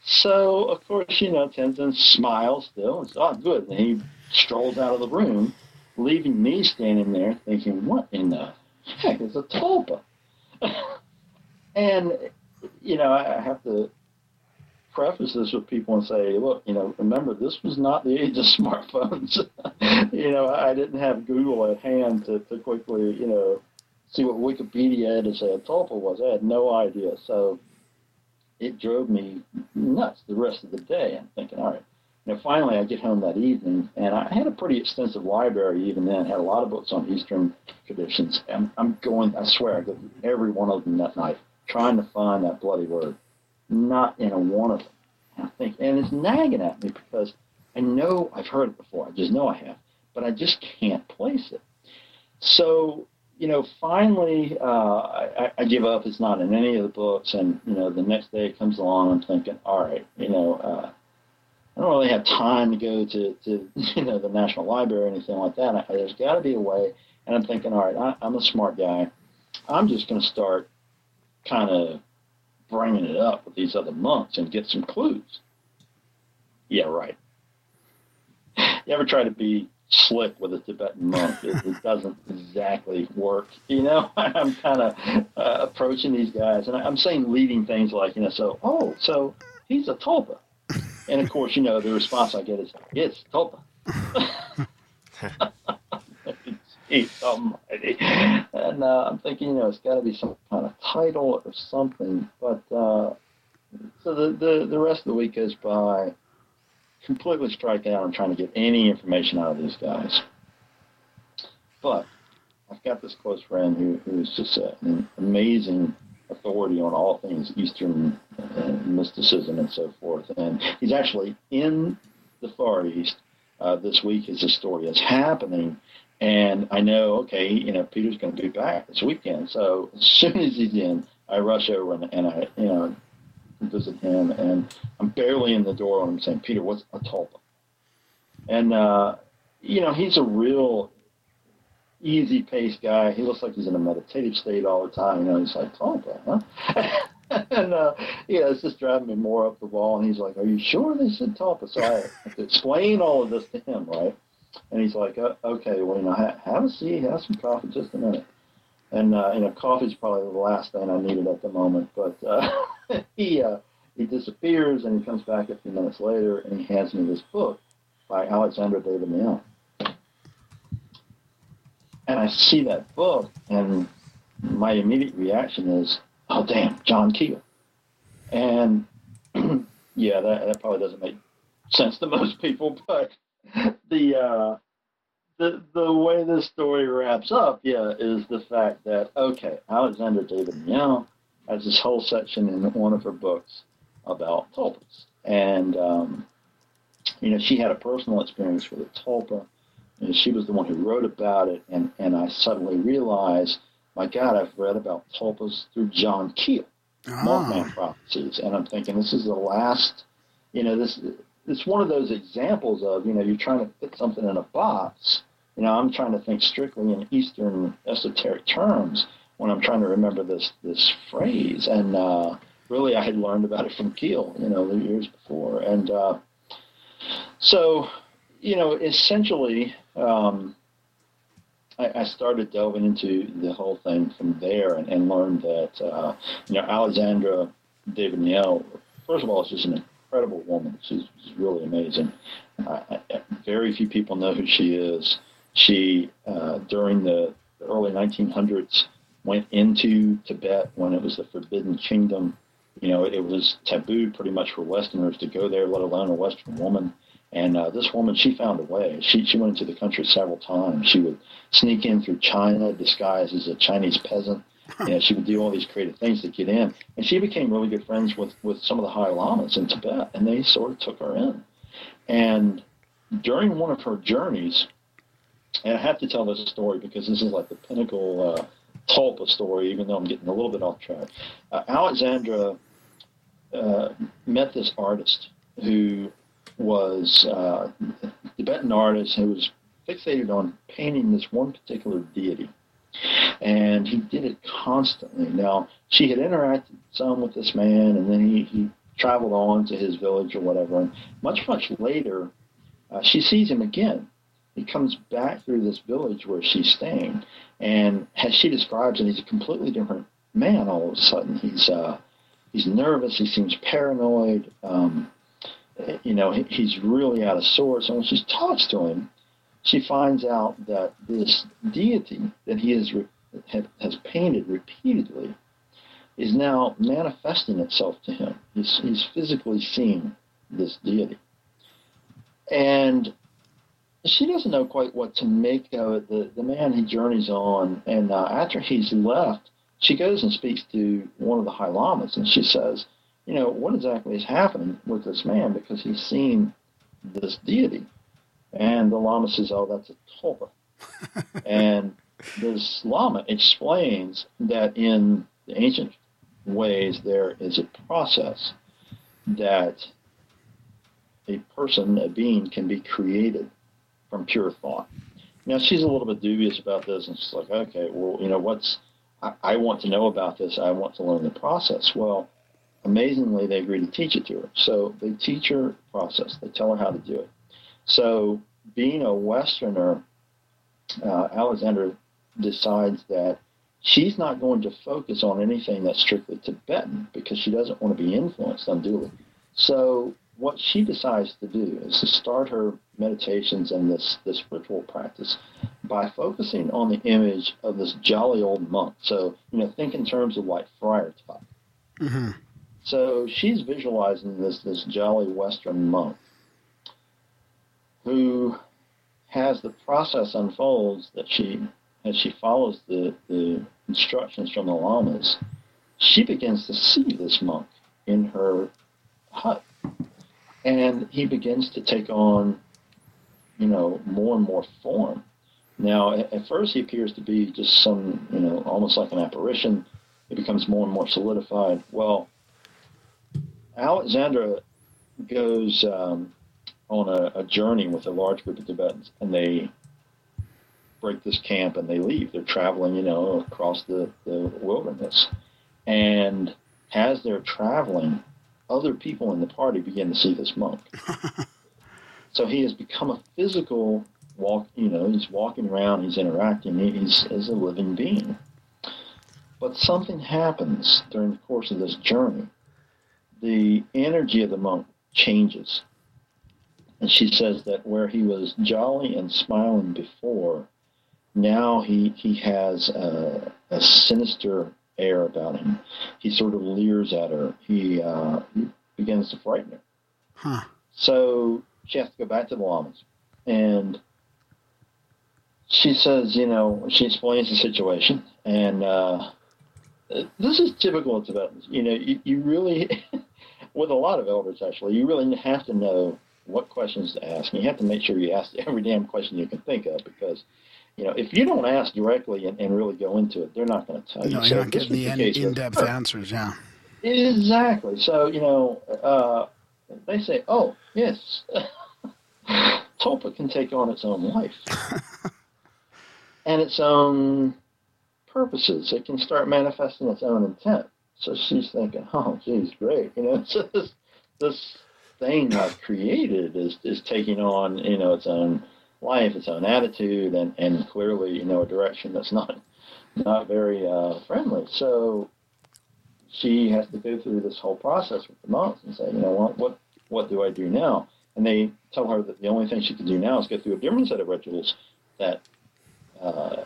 So, of course, you know, Tenzin smiles still and says, oh, good. And he strolls out of the room, leaving me standing there thinking, what in the heck is a tulpa? and, you know, I I have to preface this with people and say, look, you know, remember, this was not the age of smartphones. you know, I didn't have Google at hand to, to quickly, you know, see what Wikipedia had to say a tulpa was. I had no idea. So, it drove me nuts the rest of the day. I'm thinking, all right. Know, finally, I get home that evening, and I had a pretty extensive library even then. Had a lot of books on Eastern traditions. I'm, I'm going. I swear, I go every one of them that night, trying to find that bloody word. Not in a one of them. And I think, and it's nagging at me because I know I've heard it before. I just know I have, but I just can't place it. So you know, finally, uh, I, I give up. It's not in any of the books. And, you know, the next day it comes along. I'm thinking, all right, you know, uh, I don't really have time to go to, to you know, the National Library or anything like that. I, there's got to be a way. And I'm thinking, all right, I, I'm a smart guy. I'm just going to start kind of bringing it up with these other monks and get some clues. Yeah, right. You ever try to be slick with a Tibetan monk. It, it doesn't exactly work. You know, I'm kind of uh, approaching these guys, and I'm saying leading things like, you know, so, oh, so he's a tulpa. And of course, you know, the response I get is, yes, tulpa. Almighty. And uh, I'm thinking, you know, it's got to be some kind of title or something. But uh, so the, the, the rest of the week goes by completely striking out and trying to get any information out of these guys. But I've got this close friend who, who's just an amazing authority on all things Eastern uh, mysticism and so forth. And he's actually in the Far East uh, this week as this story is happening. And I know, okay, you know, Peter's going to be back this weekend. So as soon as he's in, I rush over and, and I, you know, visit him, and I'm barely in the door when I'm saying, Peter, what's a tulpa? And, uh, you know, he's a real easy paced guy. He looks like he's in a meditative state all the time. You know, he's like, tulpa, huh? and, uh, yeah, it's just driving me more up the wall. And he's like, Are you sure they said tulpa? So I have to explain all of this to him, right? And he's like, okay, well, you know, ha- have a seat, have some coffee, just a minute. And uh, you know, coffee's probably the last thing I needed at the moment. But uh, he uh, he disappears, and he comes back a few minutes later, and he hands me this book by Alexandra David-Néel. And I see that book, and my immediate reaction is, "Oh, damn, John Keel." And yeah, that, that probably doesn't make sense to most people, but the uh, the the way this story wraps up, yeah, is the fact that okay, Alexander David Young has this whole section in one of her books about tulpas, and um, you know she had a personal experience with a tulpa, and she was the one who wrote about it, and and I suddenly realized, my God, I've read about tulpas through John Keel. Mothman Ah, prophecies, and I'm thinking this is the last. You know, this it's one of those examples of you know you're trying to fit something in a box. You know, I'm trying to think strictly in Eastern esoteric terms when I'm trying to remember this this phrase, and uh, really I had learned about it from Keel, you know, years before, and uh, so you know, essentially. Um, I, started delving into the whole thing from there and, and learned that, uh, you know, Alexandra David-Néel, first of all, is just an incredible woman. She's, she's really amazing. Uh, very few people know who she is. She, uh, during the early 1900s, went into Tibet when it was the Forbidden Kingdom. You know, it was taboo pretty much for Westerners to go there, let alone a Western woman. And uh, this woman, she found a way. She, she went into the country several times. She would sneak in through China disguised as a Chinese peasant. Know, she would do all these creative things to get in. And she became really good friends with, with some of the high lamas in Tibet, and they sort of took her in. And during one of her journeys, and I have to tell this story because this is like the pinnacle uh, Tulpa story, even though I'm getting a little bit off track. Uh, Alexandra uh, met this artist who was uh, Tibetan artist who was fixated on painting this one particular deity. And he did it constantly. Now, she had interacted some with this man, and then he, he traveled on to his village or whatever. And much, much later, uh, she sees him again. He comes back through this village where she's staying, and as she describes it, he's a completely different man all of a sudden. He's uh, he's nervous. He seems paranoid. Um, you know, he- he's really out of sorts. And when she talks to him, she finds out that this deity that he has, has painted repeatedly is now manifesting itself to him. He's, he's physically seeing this deity. And she doesn't know quite what to make of it. The, the man, he journeys on, and uh, after he's left, she goes and speaks to one of the High Lamas, and she says, you know, what exactly is happening with this man because he's seen this deity. And the Lama says, oh, that's a tulpa. and this Lama explains that in the ancient ways, there is a process that a person, a being, can be created from pure thought. Now, she's a little bit dubious about this, and she's like, okay, well, you know, what's, I, I want to know about this. I want to learn the process. Well, amazingly, they agree to teach it to her. So they teach her process. They tell her how to do it. So being a Westerner, uh, Alexander decides that she's not going to focus on anything that's strictly Tibetan because she doesn't want to be influenced unduly. So what she decides to do is to start her meditations and this, this ritual practice by focusing on the image of this jolly old monk. So, you know, think in terms of like friar type. hmm So she's visualizing this this jolly Western monk who has the process unfolds that she as she follows the, the instructions from the lamas, she begins to see this monk in her hut. And he begins to take on, you know, more and more form. Now, at, first, he appears to be just some, you know, almost like an apparition. It becomes more and more solidified. Well, Alexandra goes um, on a, a journey with a large group of Tibetans, and they break this camp and they leave. They're traveling, you know, across the, the wilderness. And as they're traveling, other people in the party begin to see this monk. so he has become a physical walk, you know, he's walking around, he's interacting, he's as a living being. But something happens during the course of this journey. The energy of the monk changes. And she says that where he was jolly and smiling before, now he, he has a, a sinister air about him. He sort of leers at her. He, uh, he begins to frighten her. Huh. So she has to go back to the lamas. And she says, you know, she explains the situation. And uh, this is typical of Tibetans. You know, you, you really, with a lot of elders actually, you really have to know what questions to ask. And you have to make sure you ask every damn question you can think of because, you know, if you don't ask directly and, and really go into it, they're not going to tell you. No, you're not this getting the in, with in-depth answers. Yeah. Exactly. So, you know, uh, they say, oh, yes, Tulpa can take on its own life and its own purposes. It can start manifesting its own intent. So she's thinking, oh, geez, great. You know, so this, this thing I've created is, is taking on, you know, its own life, its own attitude, and, and clearly, you know, a direction that's not, not very uh, friendly. So she has to go through this whole process with the monks and say, you know, what, what, what do I do now? And they tell her that the only thing she can do now is go through a different set of rituals that uh,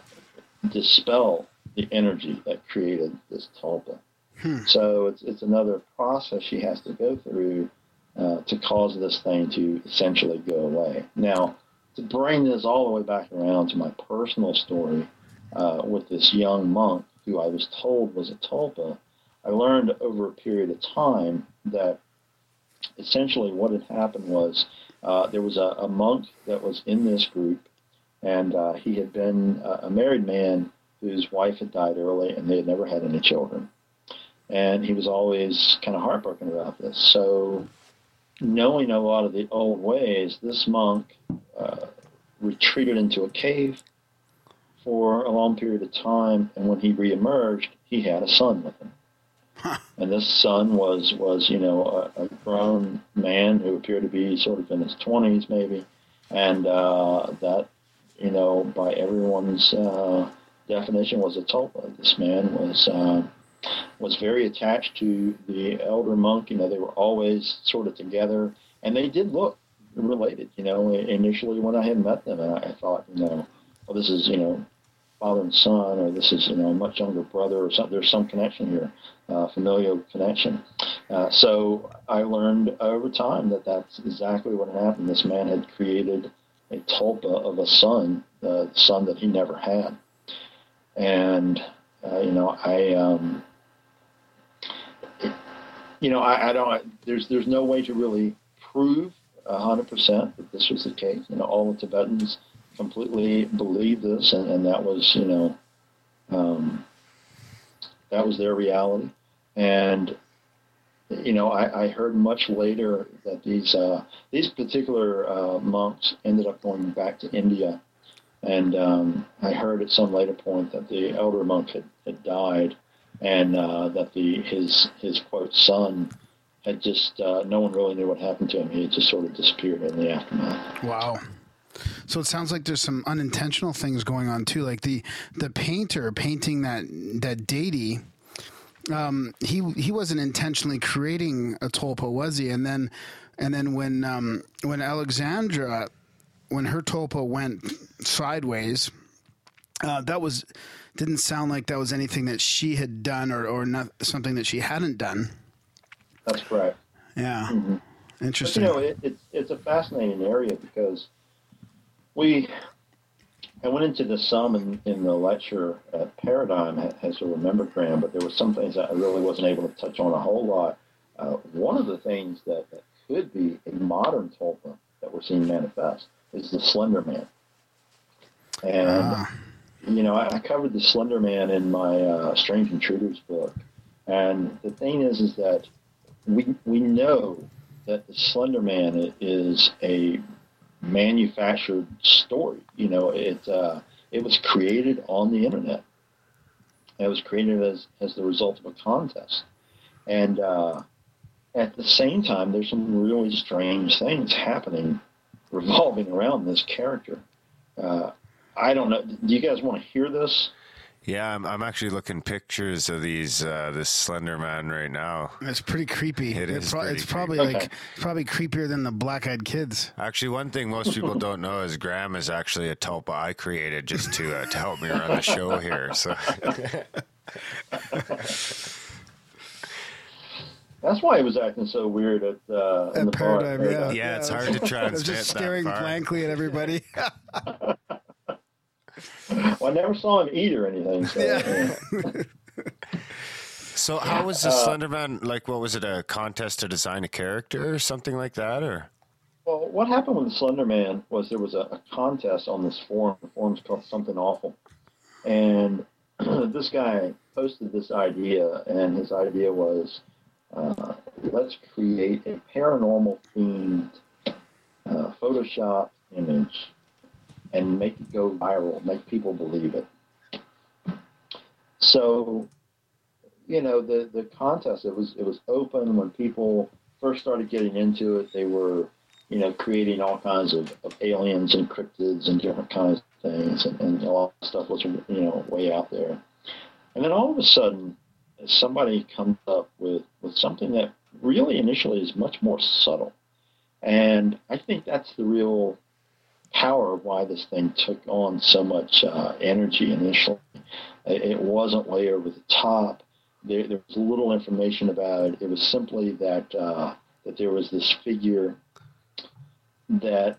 dispel the energy that created this tulpa. Hmm. So it's, it's another process she has to go through uh, to cause this thing to essentially go away. Now, to bring this all the way back around to my personal story uh, with this young monk who I was told was a tulpa, I learned over a period of time that essentially what had happened was uh, there was a, a monk that was in this group, and uh, he had been a, a married man whose wife had died early, and they had never had any children. And he was always kind of heartbroken about this. So, knowing a lot of the old ways, this monk uh, retreated into a cave for a long period of time, and when he reemerged, he had a son with him. And this son was was you know a, a grown man who appeared to be sort of in his twenties maybe, and uh, that you know by everyone's uh, definition was a tulpa. This man was uh, was very attached to the elder monk. You know they were always sort of together, and they did look related. You know initially when I had met them, I, thought you know well this is you know father and son, or this is you know a much younger brother, or something. There's some connection here, uh, familial connection. Uh, so I learned over time that that's exactly what happened. This man had created a tulpa of a son, the son that he never had, and uh, you know I. Um, you know, I, I don't. There's there's no way to really prove hundred percent that this was the case. You know, all the Tibetans completely believed this, and, and that was, you know, um, that was their reality. And you know, I, I heard much later that these uh, these particular uh, monks ended up going back to India, and um, I heard at some later point that the elder monk had, had died, and uh, that the his his quote son had just uh, no one really knew what happened to him. He just sort of disappeared in the aftermath. Wow. So it sounds like there's some unintentional things going on too. Like the the painter painting that that deity, um, he he wasn't intentionally creating a tulpa, was he? And then and then when um, when Alexandra, when her tulpa went sideways, uh, that was didn't sound like that was anything that she had done or or not something that she hadn't done. That's correct. Yeah, Mhm. But, interesting. you know, it, it's it's a fascinating area because we. I went into this some in, in the lecture at Paradigm as a remember Graham, but there were some things that I really wasn't able to touch on a whole lot. Uh, one of the things that, that could be a modern tulpa that we're seeing manifest is the Slender Man. And Ah. You know, I, I covered the Slender Man in my uh, Strange Intruders book, and the thing is, is that we we know that the Slender Man is a manufactured story. You know, it uh, it was created on the internet. It was created as as the result of a contest, and uh, at the same time, there's some really strange things happening revolving around this character. Uh, I don't know. Do you guys want to hear this? Yeah, I'm, I'm actually looking pictures of these uh, this Slender Man right now. It's pretty creepy. It is pro- it's probably creepy. like Okay. it's probably creepier than the Black Eyed Kids. Actually, one thing most people don't know is Graham is actually a tulpa I created just to uh, to help me run the show here. So That's why he was acting so weird at uh, in At the bar. Paradigm, yeah. yeah, it's hard to I was transmit just that staring far. blankly at everybody. Well, I never saw him eat or anything. So, Yeah. yeah. So how was Uh, the Slender Man like? What was it? A contest to design a character or something like that, or? Well, what happened with the Slender Man was there was a, a contest on this forum. The forum's called Something Awful, and this guy posted this idea, and his idea was, uh, let's create a paranormal themed uh, Photoshop image and make it go viral, make people believe it. So, you know, the the contest it was it was open when people first started getting into it. They were you know, creating all kinds of, of aliens and cryptids and different kinds of things, and, and a lot of stuff was, you know, way out there. And then all of a sudden, somebody comes up with, with something that really initially is much more subtle. And I think that's the real power of why this thing took on so much uh, energy initially. It, wasn't way over the top. There, there was little information about it. It was simply that uh, that there was this figure that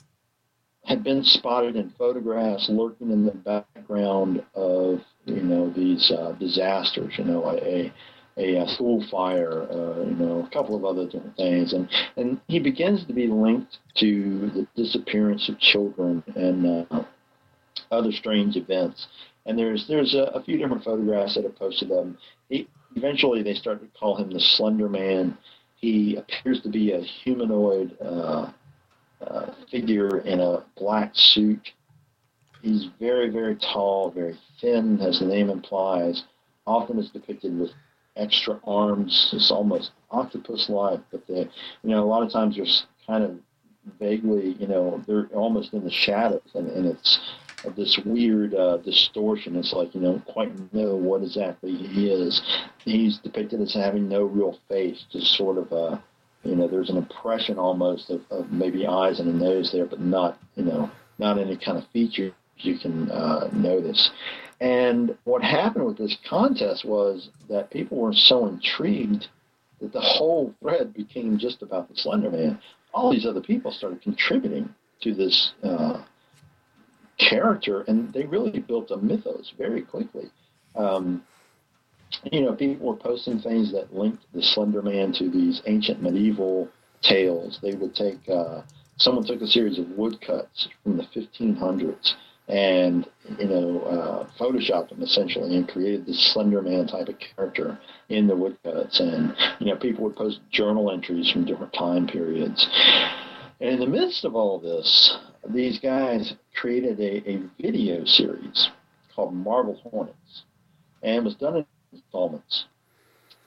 had been spotted in photographs lurking in the background of you know these uh, disasters. You know, a a, a school fire. Uh, you know, a couple of other different things, and and he begins to be linked to the disappearance of children and uh, other strange events. And there's there's a, a few different photographs that are posted of him. He, eventually, they start to call him the Slender Man. He appears to be a humanoid. Uh, uh, figure in a black suit. He's very, very tall, very thin, as the name implies. Often is depicted with extra arms. It's almost octopus-like, but they, you know, a lot of times they're kind of vaguely, you know, they're almost in the shadows, and, and it's this weird uh, distortion. It's like you don't quite know what exactly he is. He's depicted as having no real face, just sort of a, you know, there's an impression almost of, of maybe eyes and a nose there, but not, you know, not any kind of feature you can uh, notice. And what happened with this contest was that people were so intrigued that the whole thread became just about the Slender Man. All these other people started contributing to this uh, character, and they really built a mythos very quickly. Um, you know, people were posting things that linked the Slender Man to these ancient medieval tales. They would take, uh, someone took a series of woodcuts from the 1500s and, you know, uh, photoshopped them essentially and created this Slender Man type of character in the woodcuts. And, you know, people would post journal entries from different time periods. And in the midst of all this, these guys created a, a video series called Marble Hornets. And was done in installments.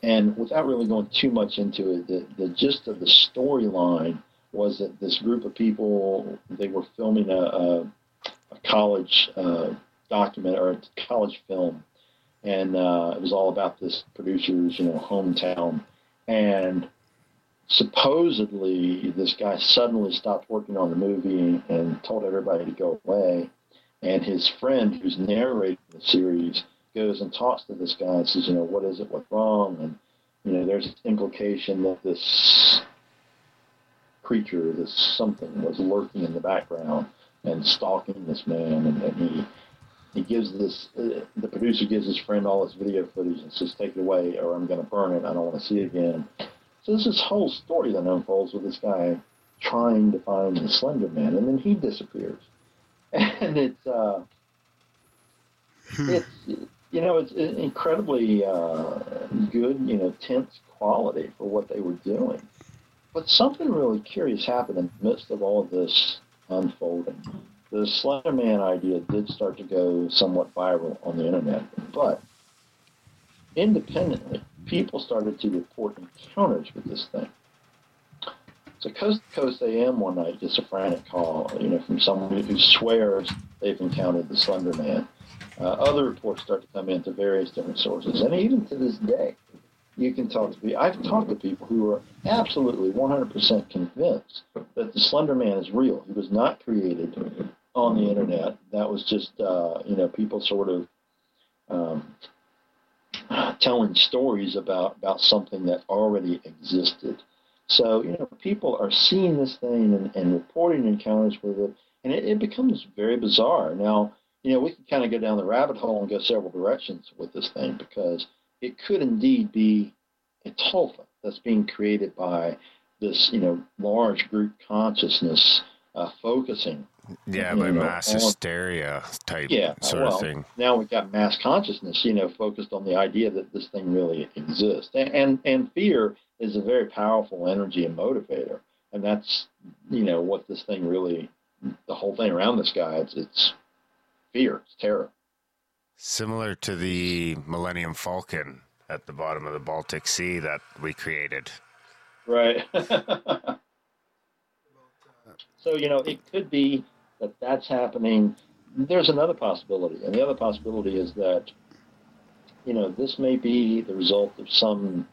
And without really going too much into it, the, the gist of the storyline was that this group of people, they were filming a, a, a college uh, document or a college film. And uh, it was all about this producer's, you know, hometown. And supposedly this guy suddenly stopped working on the movie and told everybody to go away. And his friend, who's narrating the series, goes and talks to this guy and says, you know, what is it? What's wrong? And you know, there's implication that this creature, this something, was lurking in the background and stalking this man, and, and he he gives this. Uh, the producer gives his friend all this video footage and says, "Take it away, or I'm going to burn it. I don't want to see it again." So there's this whole story that unfolds with this guy trying to find the Slender Man, and then he disappears, and it's. Uh, it's you know it's incredibly uh, good you know tense quality for what they were doing but something really curious happened in the midst of all of this unfolding the slender man idea did start to go somewhat viral on the internet but independently people started to report encounters with this thing so coast to coast am one night gets a frantic call you know from someone who swears they've encountered the Slender Man. Uh, other reports start to come in to various different sources, and even to this day, you can talk to people. I've talked to people who are absolutely 100% convinced that the Slender Man is real. He was not created on the internet. That was just, uh, you know, people sort of um, telling stories about, about something that already existed. So, you know, people are seeing this thing and, and reporting encounters with it, and it, it becomes very bizarre. Now, you know, we can kind of go down the rabbit hole and go several directions with this thing because it could indeed be a tulpa that's being created by this, you know, large group consciousness uh, focusing. Yeah, by know, mass on- hysteria type Yeah, sort well, of thing. now we've got mass consciousness, you know, focused on the idea that this thing really exists. And, and and fear is a very powerful energy and motivator. And that's, you know, what this thing really the whole thing around this guy, it's it's fear, it's terror. Similar to the Millennium Falcon at the bottom of the Baltic Sea that we created. Right. so, you know, it could be that that's happening. There's another possibility. And the other possibility is that, you know, this may be the result of some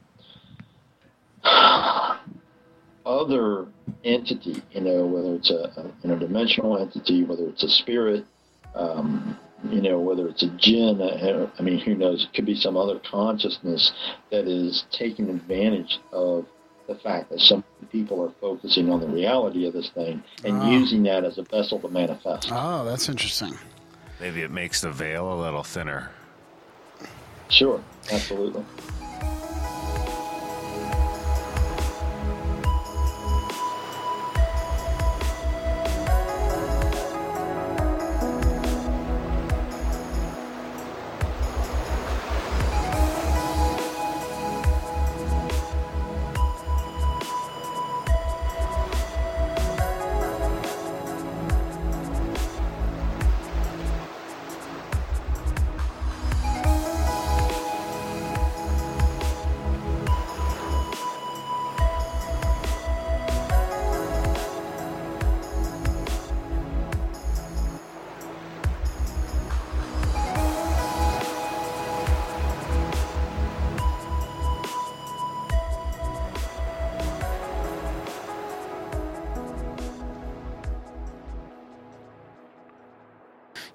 other entity, you know, whether it's a, a interdimensional entity, whether it's a spirit, um, you know, whether it's a jinn, uh, I mean, who knows? It could be some other consciousness that is taking advantage of the fact that some people are focusing on the reality of this thing and Ah. using that as a vessel to manifest. Oh, that's interesting. Maybe it makes the veil a little thinner. Sure, absolutely.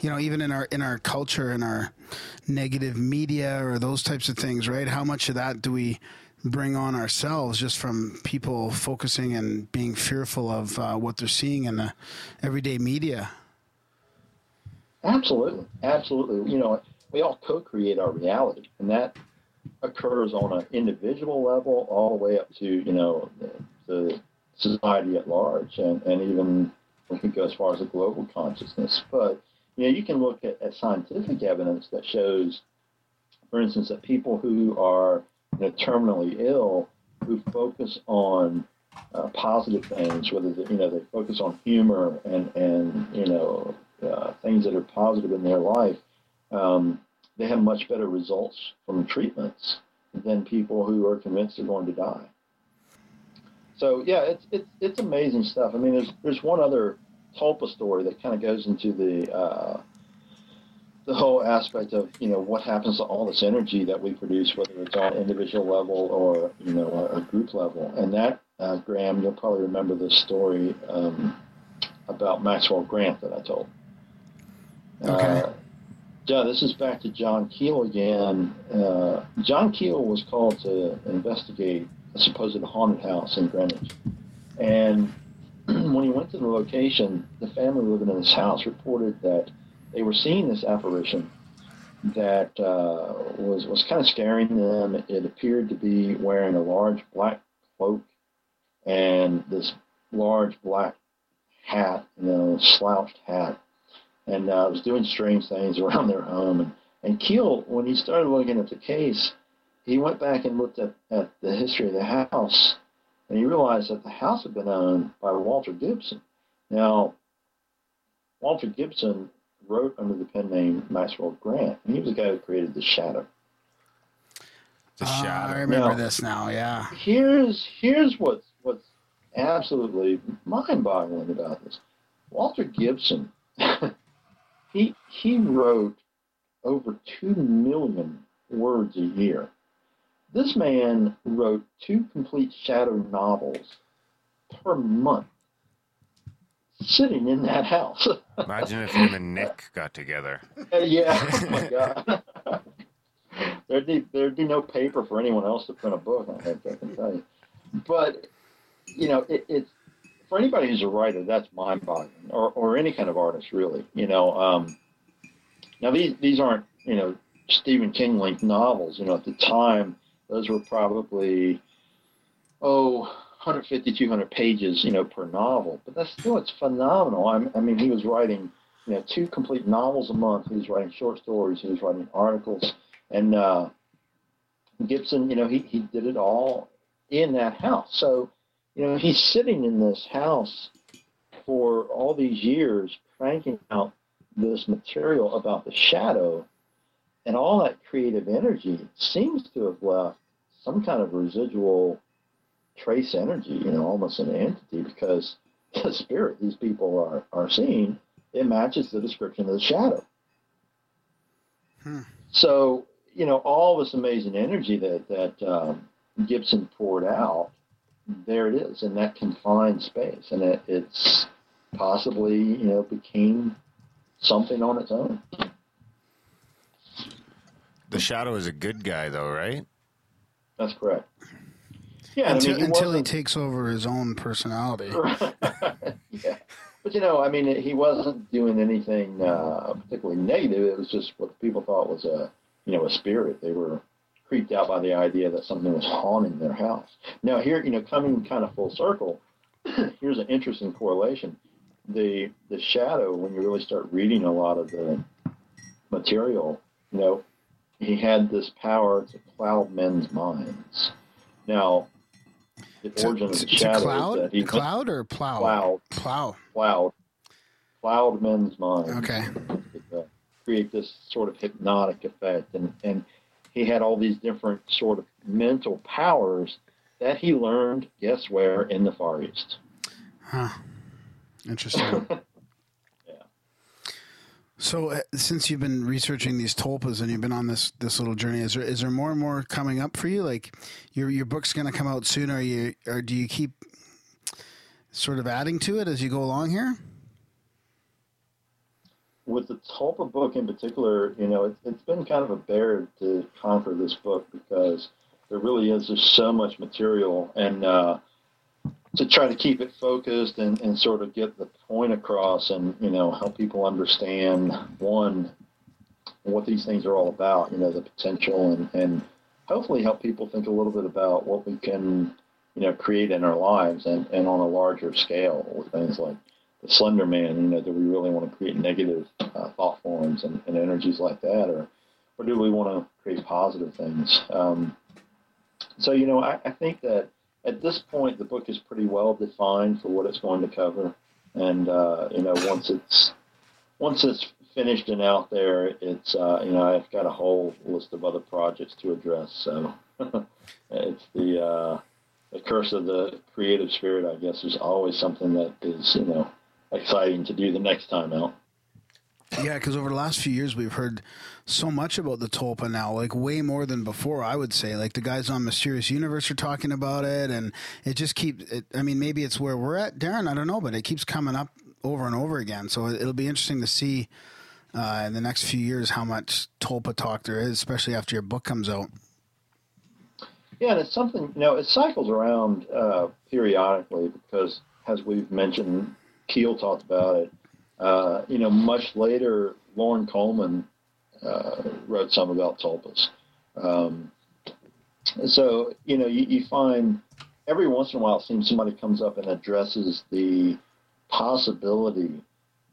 You know even in our in our culture in our negative media or those types of things right how much of that do we bring on ourselves just from people focusing and being fearful of uh, what they're seeing in the everyday media Absolutely, absolutely. You know, we all co-create our reality, and that occurs on an individual level, all the way up to you know the, the society at large, and, and even we can go as far as a global consciousness. But you know, you can look at, at scientific evidence that shows, for instance, that people who are you know, terminally ill, who focus on uh, positive things, whether they, you know they focus on humor and and you know uh, things that are positive in their life, um, they have much better results from treatments than people who are convinced they're going to die. So yeah, it's it's it's amazing stuff. I mean, there's there's one other Tulpa story that kind of goes into the uh, the whole aspect of you know what happens to all this energy that we produce, whether it's on individual level or you know a, a group level. And that uh, Graham, you'll probably remember this story um, about Maxwell Grant that I told. Okay. Uh, yeah, this is back to John Keel again. Uh, John Keel was called to investigate a supposed haunted house in Greenwich. And when he went to the location, the family living in this house reported that they were seeing this apparition that uh, was, was kind of scaring them. It appeared to be wearing a large black cloak and this large black hat, you know, slouched hat and uh, was doing strange things around their home. And, and Keel, when he started looking at the case, he went back and looked at, at the history of the house, and he realized that the house had been owned by Walter Gibson. Now, Walter Gibson wrote under the pen name Maxwell Grant, and he was the guy who created The Shadow. The Ah, I remember Now- this now yeah Here's here's what's what's absolutely mind-boggling about this. Walter Gibson he he wrote over two million words a year. This man wrote two complete shadow novels per month, sitting in that house. Imagine if him and Nick got together. Uh, yeah. Oh my God. there'd be there'd be no paper for anyone else to print a book. I think I can tell you. But you know, it, it's for anybody who's a writer, that's mind-boggling, or or any kind of artist, really. You know, um, now these these aren't you know Stephen King length novels. You know, at the time, those were probably oh 150 200 pages you know per novel. But that's still it's phenomenal. I'm, I mean he was writing you know two complete novels a month. He was writing short stories. He was writing articles. And uh, gibson you know he, he did it all in that house. So you know he's sitting in this house for all these years cranking out this material about the shadow and all that creative energy seems to have left some kind of residual trace energy, you know, almost an entity, because the spirit these people are, are seeing, it matches the description of the shadow. Hmm. So, you know, all this amazing energy that, that um, Gibson poured out, there it is in that confined space. And it, it's possibly, you know, became something on its own. The Shadow is a good guy, though, right? That's correct. Yeah, I until, mean, he until he takes over his own personality. yeah. But you know, I mean, he wasn't doing anything uh, particularly negative. It was just what people thought was a, you know, a spirit. They were creeped out by the idea that something was haunting their house. Now, here, you know, coming kind of full circle, here's an interesting correlation. The the shadow, when you really start reading a lot of the material, you know, he had this power to cloud men's minds. Now, the To, origin of the shadow cloud, is that he cloud or plow? cloud Plow. cloud cloud men's minds Okay. to, uh, create this sort of hypnotic effect and and he had all these different sort of mental powers that he learned guess where in the far east Huh. Interesting. So, uh, since you've been researching these tulpas and you've been on this this little journey, is there is there more and more coming up for you? Like, your your book's going to come out soon. Are you or do you keep sort of adding to it as you go along here? with the tulpa book in particular you know it, it's been kind of a bear to conquer this book because there really is just so much material and uh, to try to keep it focused and, and sort of get the point across and you know help people understand one what these things are all about you know the potential and, and hopefully help people think a little bit about what we can you know create in our lives and, and on a larger scale with things like the slender man you know do we really want to create negative uh, thought forms and, and energies like that? Or or do we want to create positive things? Um, so you know I, I think that at this point the book is pretty well defined for what it's going to cover. And uh, you know once it's once it's finished and out there it's uh, you know I've got a whole list of other projects to address. So it's the uh, the curse of the creative spirit I guess There's always something that is you know exciting to do the next time out Yeah, because over the last few years, we've heard so much about the tulpa now, like way more than before. I would say, like the guys on Mysterious Universe are talking about it, and it just keeps. It, I mean, maybe it's where we're at, Darren. I don't know, but it keeps coming up over and over again. So it- it'll be interesting to see uh, in the next few years how much tulpa talk there is, especially after your book comes out. Yeah, and it's something, you know, it cycles around uh, periodically because, as we've mentioned, Keel talked about it. Uh, you know, much later, Loren Coleman uh, wrote some about tulpas. Um, so, you know, you, you find every once in a while, it seems somebody comes up and addresses the possibility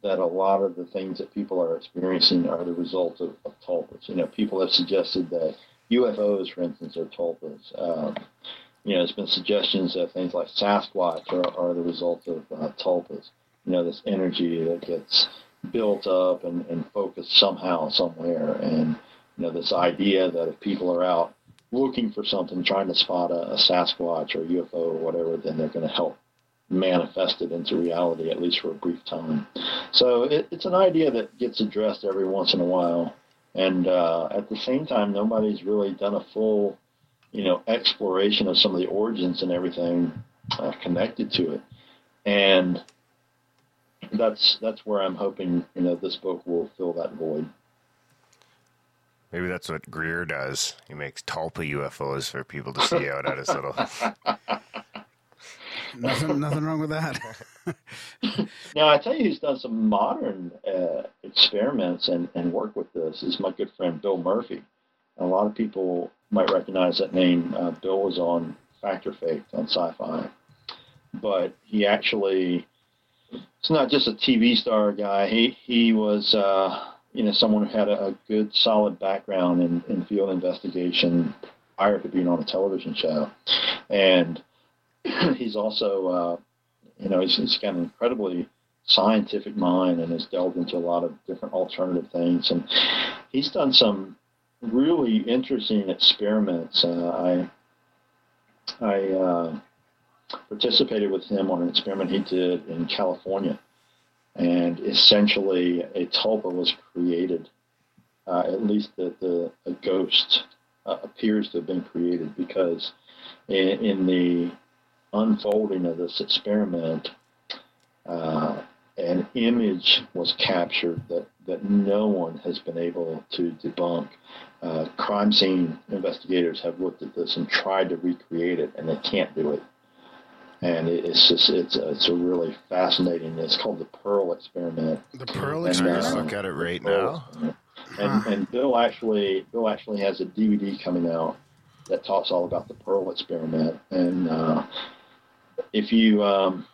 that a lot of the things that people are experiencing are the result of, of tulpas. You know, people have suggested that UFOs, for instance, are tulpas. Um, you know, there's been suggestions that things like Sasquatch are, are the result of uh, tulpas. You know, this energy that gets built up and, and focused somehow, somewhere. And, you know, this idea that if people are out looking for something, trying to spot a, a Sasquatch or UFO or whatever, then they're going to help manifest it into reality, at least for a brief time. So it, it's an idea that gets addressed every once in a while. And uh, at the same time, nobody's really done a full, you know, exploration of some of the origins and everything uh, connected to it. And that's that's where I'm hoping, you know, this book will fill that void. Maybe that's what Greer does. He makes Tulpa UFOs for people to see out at his little. Nothing, nothing wrong with that. Now, I tell you, who's done some modern uh, experiments and, and work with this is my good friend Bill Murphy. A lot of people might recognize that name. Uh, Bill was on Fact or Faked on Sci-Fi, but he actually it's not just a TV star guy. He he was uh, you know someone who had a, a good solid background in, in field investigation prior to being on a television show, and he's also uh, you know he's, he's got an incredibly scientific mind and has delved into a lot of different alternative things. And he's done some really interesting experiments. Uh, i i uh, participated with him on an experiment he did in california and essentially a tulpa was created uh, at least the, the a ghost uh, appears to have been created because in, in the unfolding of this experiment, uh, an image was captured that, that no one has been able to debunk. Uh, crime scene investigators have looked at this and tried to recreate it, and they can't do it. And it's just it's a, it's a really fascinating. It's called the Pearl experiment. The Pearl And, Can I uh, experiment. look at it right now? And, and Bill actually Bill actually has a DVD coming out that talks all about the Pearl experiment. And uh, if you um,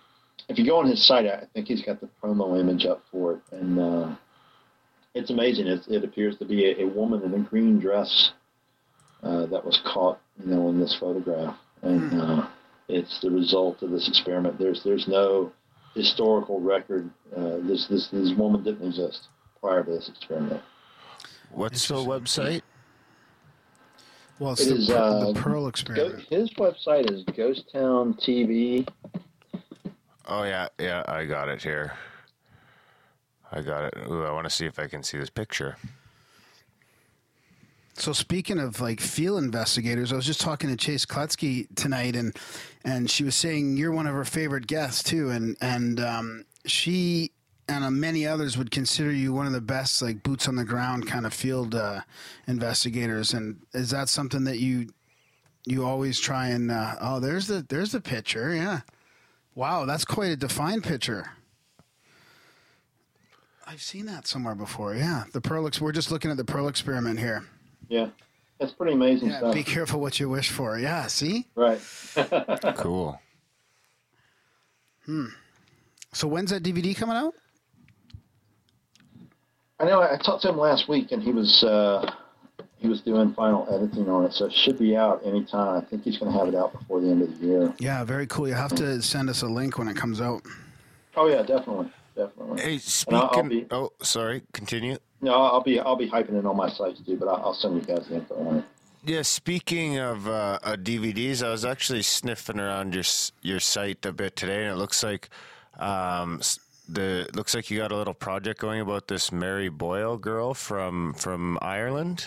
if you go on his site, I think he's got the promo image up for it, and uh, it's amazing. It, it appears to be a, a woman in a green dress uh, that was caught, you know, in this photograph, and uh, it's the result of this experiment. There's there's no historical record. Uh, this this this woman didn't exist prior to this experiment. What's the website? Well, it's It the, is, Pearl- uh, the Pearl Go, experiment. his website is Ghost Town TV. Oh yeah, yeah, I got it here. I got it. Ooh, I want to see if I can see this picture. So speaking of like field investigators, I was just talking to Chase Kloetzke tonight, and and she was saying you're one of her favorite guests too, and and um, she and uh, many others would consider you one of the best like boots on the ground kind of field uh, investigators. And is that something that you you always try and uh, oh there's the there's the picture, yeah. Wow, that's quite a defined picture. I've seen that somewhere before. Yeah, the Pearl. We're just looking at the Pearl experiment here. Yeah, that's pretty amazing Yeah, stuff. be careful what you wish for. Yeah, see? right. Cool. Hmm. So when's that DVD coming out? I know. I, I talked to him last week, and he was uh, he was doing final editing on it, so it should be out anytime. I think he's going to have it out before the end of the year. Yeah, very cool. You have to send us a link when it comes out. Oh yeah, definitely, definitely. Hey, And I'll- I'll speaking. be- Oh, sorry. Continue. No, I'll be I'll be hyping it on my sites too, but I'll, I'll send you guys the info on it. Yeah, speaking of uh, uh, DVDs, I was actually sniffing around your your site a bit today, and it looks like um, the looks like you got a little project going about this Mary Boyle girl from from Ireland.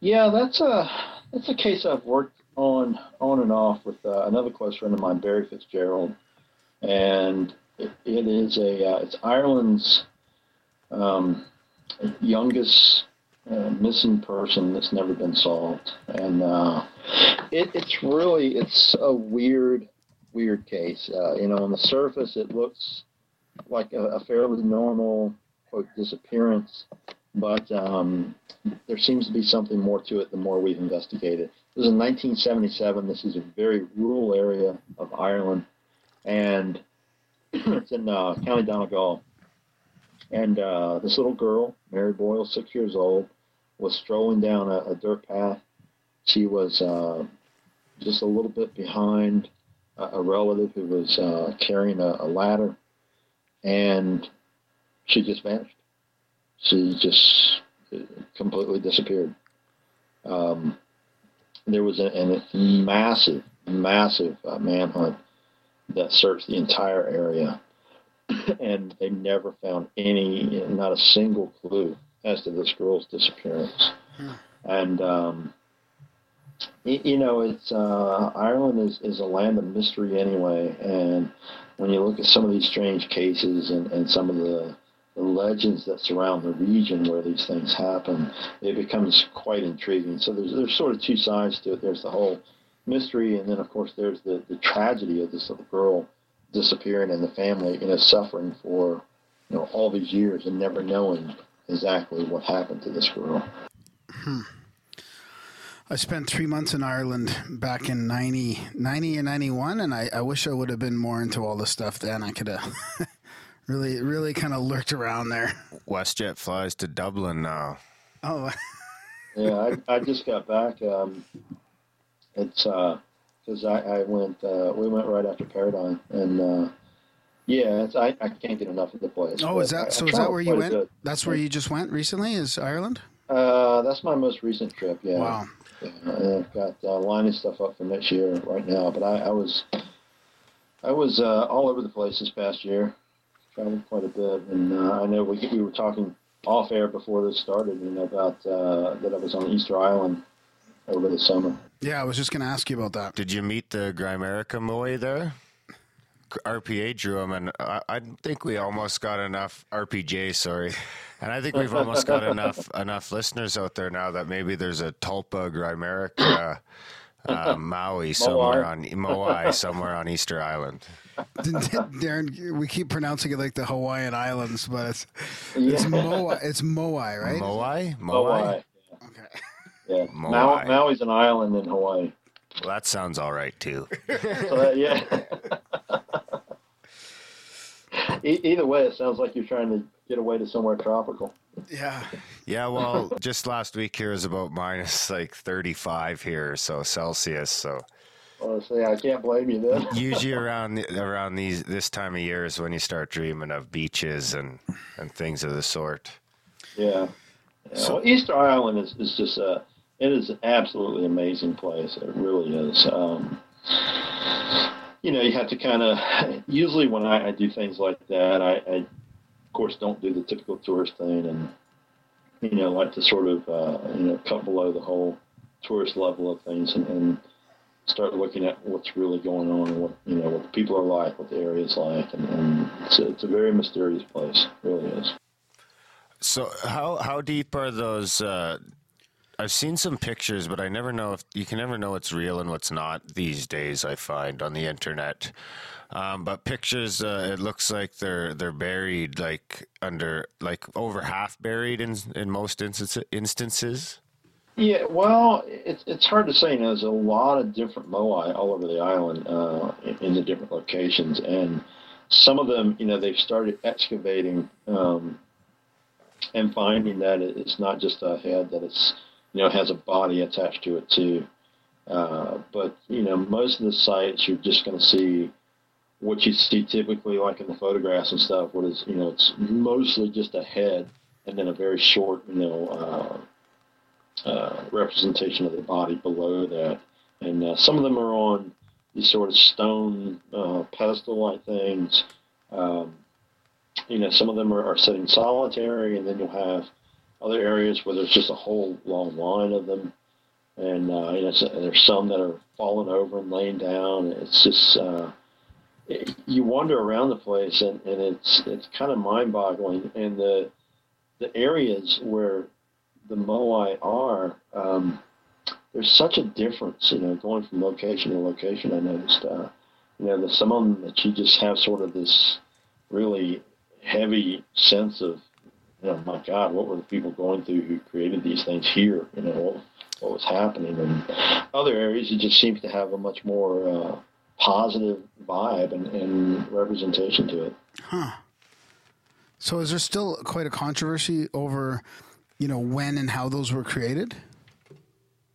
Yeah, that's a that's a case I've worked on on and off with uh, another close friend of mine, Barry Fitzgerald, and it, it is a uh, it's Ireland's um, youngest uh, missing person that's never been solved, and uh, it, it's really it's a weird weird case. Uh, you know, on the surface, it looks like a, a fairly normal quote disappearance, but um, there seems to be something more to it the more we've investigated. This is in 1977. This is a very rural area of Ireland, and it's in uh, County Donegal. And uh, this little girl, Mary Boyle, six years old, was strolling down a, a dirt path. She was uh, just a little bit behind a, a relative who was uh, carrying a, a ladder, and she just vanished. She just completely disappeared. Um, there was a, a massive, massive uh, manhunt that searched the entire area, and they never found any, not a single clue as to this girl's disappearance. Hmm. And um, you know, it's uh, Ireland is, is a land of mystery anyway, and when you look at some of these strange cases and, and some of the, the legends that surround the region where these things happen, it becomes quite intriguing. So there's there's sort of two sides to it. There's the whole mystery, and then of course there's the, the tragedy of this little girl disappearing and the family, you know, suffering for you know all these years and never knowing exactly what happened to this girl. Hmm. I spent three months in Ireland back in 90, 90 and 91, and I, I wish I would have been more into all this stuff then. I could have really, really kind of lurked around there. WestJet flies to Dublin now. Oh, yeah, I, I just got back. Um, it's because I, I went, uh, we went right after Paradigm, and uh, yeah, it's, I, I can't get enough of the place. oh, is I- that I so? Is that where you went? bit. That's where you just went recently? Is Ireland? Uh, that's my most recent trip. Yeah. Wow. Yeah, and I've got uh, lining stuff up for next year right now, but I, I was I was uh, all over the place this past year, traveled quite a bit, and uh, I know we we were talking off air before this started, you know, about uh, that I was on Easter Island over the summer. Yeah, I was just going to ask you about that. Did you meet the Grimerica Moe there? RPA drew him, and I, I think we almost got enough RPJ. Sorry, and I think we've almost got enough enough listeners out there now that maybe there's a Tulpa Grimerica uh, Maui somewhere on Moai somewhere on Easter Island. Darren, we keep pronouncing it like the Hawaiian Islands, but it's it's Moai. It's Moai, right? Moai, Hawaii. Moai. Okay. Yeah, Moai. Mau- Maui's an island in Hawaii. Well, that sounds all right too. So that, yeah. E- either way, it sounds like you're trying to get away to somewhere tropical. Yeah. Yeah, well, just last week here was about minus like 35 here, so Celsius. So Honestly, I can't blame you then. usually around around these this time of year is when you start dreaming of beaches and and things of the sort. Yeah. yeah. well, Easter Island is, is just a it is an absolutely amazing place. It really is. Um, you know, you have to kind of usually when I, I do things like that, I, I of course don't do the typical tourist thing and you know like to sort of uh, you know cut below the whole tourist level of things and, and start looking at what's really going on and what you know what the people are like, what the area is like, and, and it's, a, it's a very mysterious place. It really is. So how how deep are those? Uh, I've seen some pictures, but I never know if you can never know what's real and what's not these days. I find on the internet, um, but pictures uh, it looks like they're they're buried like under like over half buried in in most instances. Yeah, well, it's it's hard to say. You know, there's a lot of different moai all over the island uh, in, in the different locations, and some of them, you know, they've started excavating um, and finding that it's not just a head; that it's you know has a body attached to it too. Uh, but you know, most of the sites you're just going to see what you see typically, like in the photographs and stuff. What is you know, it's mostly just a head and then a very short, you know. Uh, uh, representation of the body below that. And uh, some of them are on these sort of stone uh, pedestal-like things. Um, you know, some of them are, are sitting solitary, and then you'll have other areas where there's just a whole long line of them. And uh, know, so there's some that are falling over and laying down. It's just uh, it, you wander around the place, and, and it's it's kind of mind-boggling. And the the areas where the moai are, um, there's such a difference, you know, going from location to location. I noticed, uh, you know, there's some of them that you just have sort of this really heavy sense of, you know, my God, what were the people going through who created these things here? You know, what, what was happening? And other areas, it just seems to have a much more uh, positive vibe and, and representation to it. Huh. So is there still quite a controversy over, you know, when and how those were created?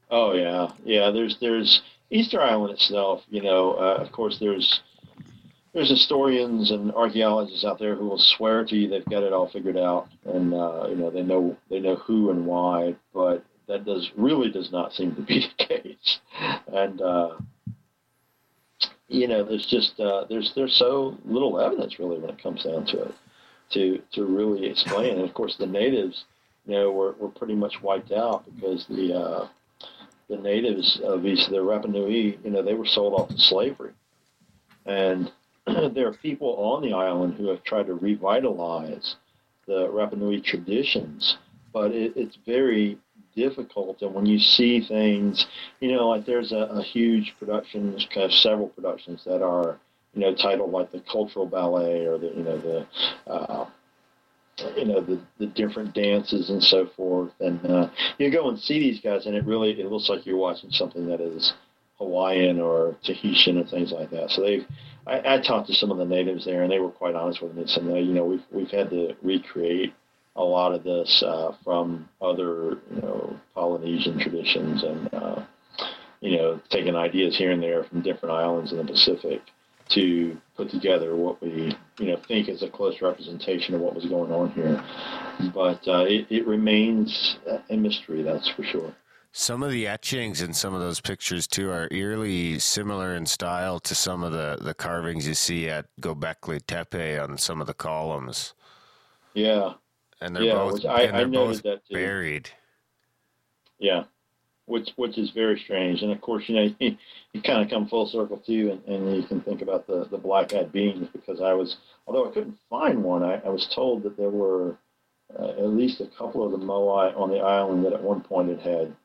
Oh yeah, yeah. There's there's Easter Island itself. You know, uh, of course, there's there's historians and archaeologists out there who will swear to you they've got it all figured out, and uh, you know they know they know who and why, but that does really does not seem to be the case. And uh, you know, there's just uh, there's there's so little evidence really when it comes down to it to to really explain. And of course, the natives, you know, were, were pretty much wiped out because the uh, the natives of East the Rapa Nui, you know, they were sold off to slavery, and there are people on the island who have tried to revitalize the Rapa Nui traditions, but it, it's very difficult. And when you see things, you know, like there's a, a huge production, kind of several productions that are, you know, titled like the cultural ballet or the, you know, the, uh, you know the the different dances and so forth and uh, you go and see these guys and it really it looks like you're watching something that is Hawaiian or Tahitian and things like that so they've I, I talked to some of the natives there and they were quite honest with me and said you know we've we've had to recreate a lot of this uh, from other you know Polynesian traditions and uh, you know taking ideas here and there from different islands in the Pacific to put together what we you know think is a close representation of what was going on here. But uh, it, it remains a mystery, that's for sure. Some of the etchings in some of those pictures too are eerily similar in style to some of the, the carvings you see at Gobekli Tepe on some of the columns, Yeah, and they're Yeah, both I- and they're I both that too. buried. yeah. Which which is very strange, and of course you know you, you kind of come full circle too, and, and you can think about the the black-eyed beans because I was although I couldn't find one, I, I was told that there were uh, at least a couple of the moai on the island that at one point had had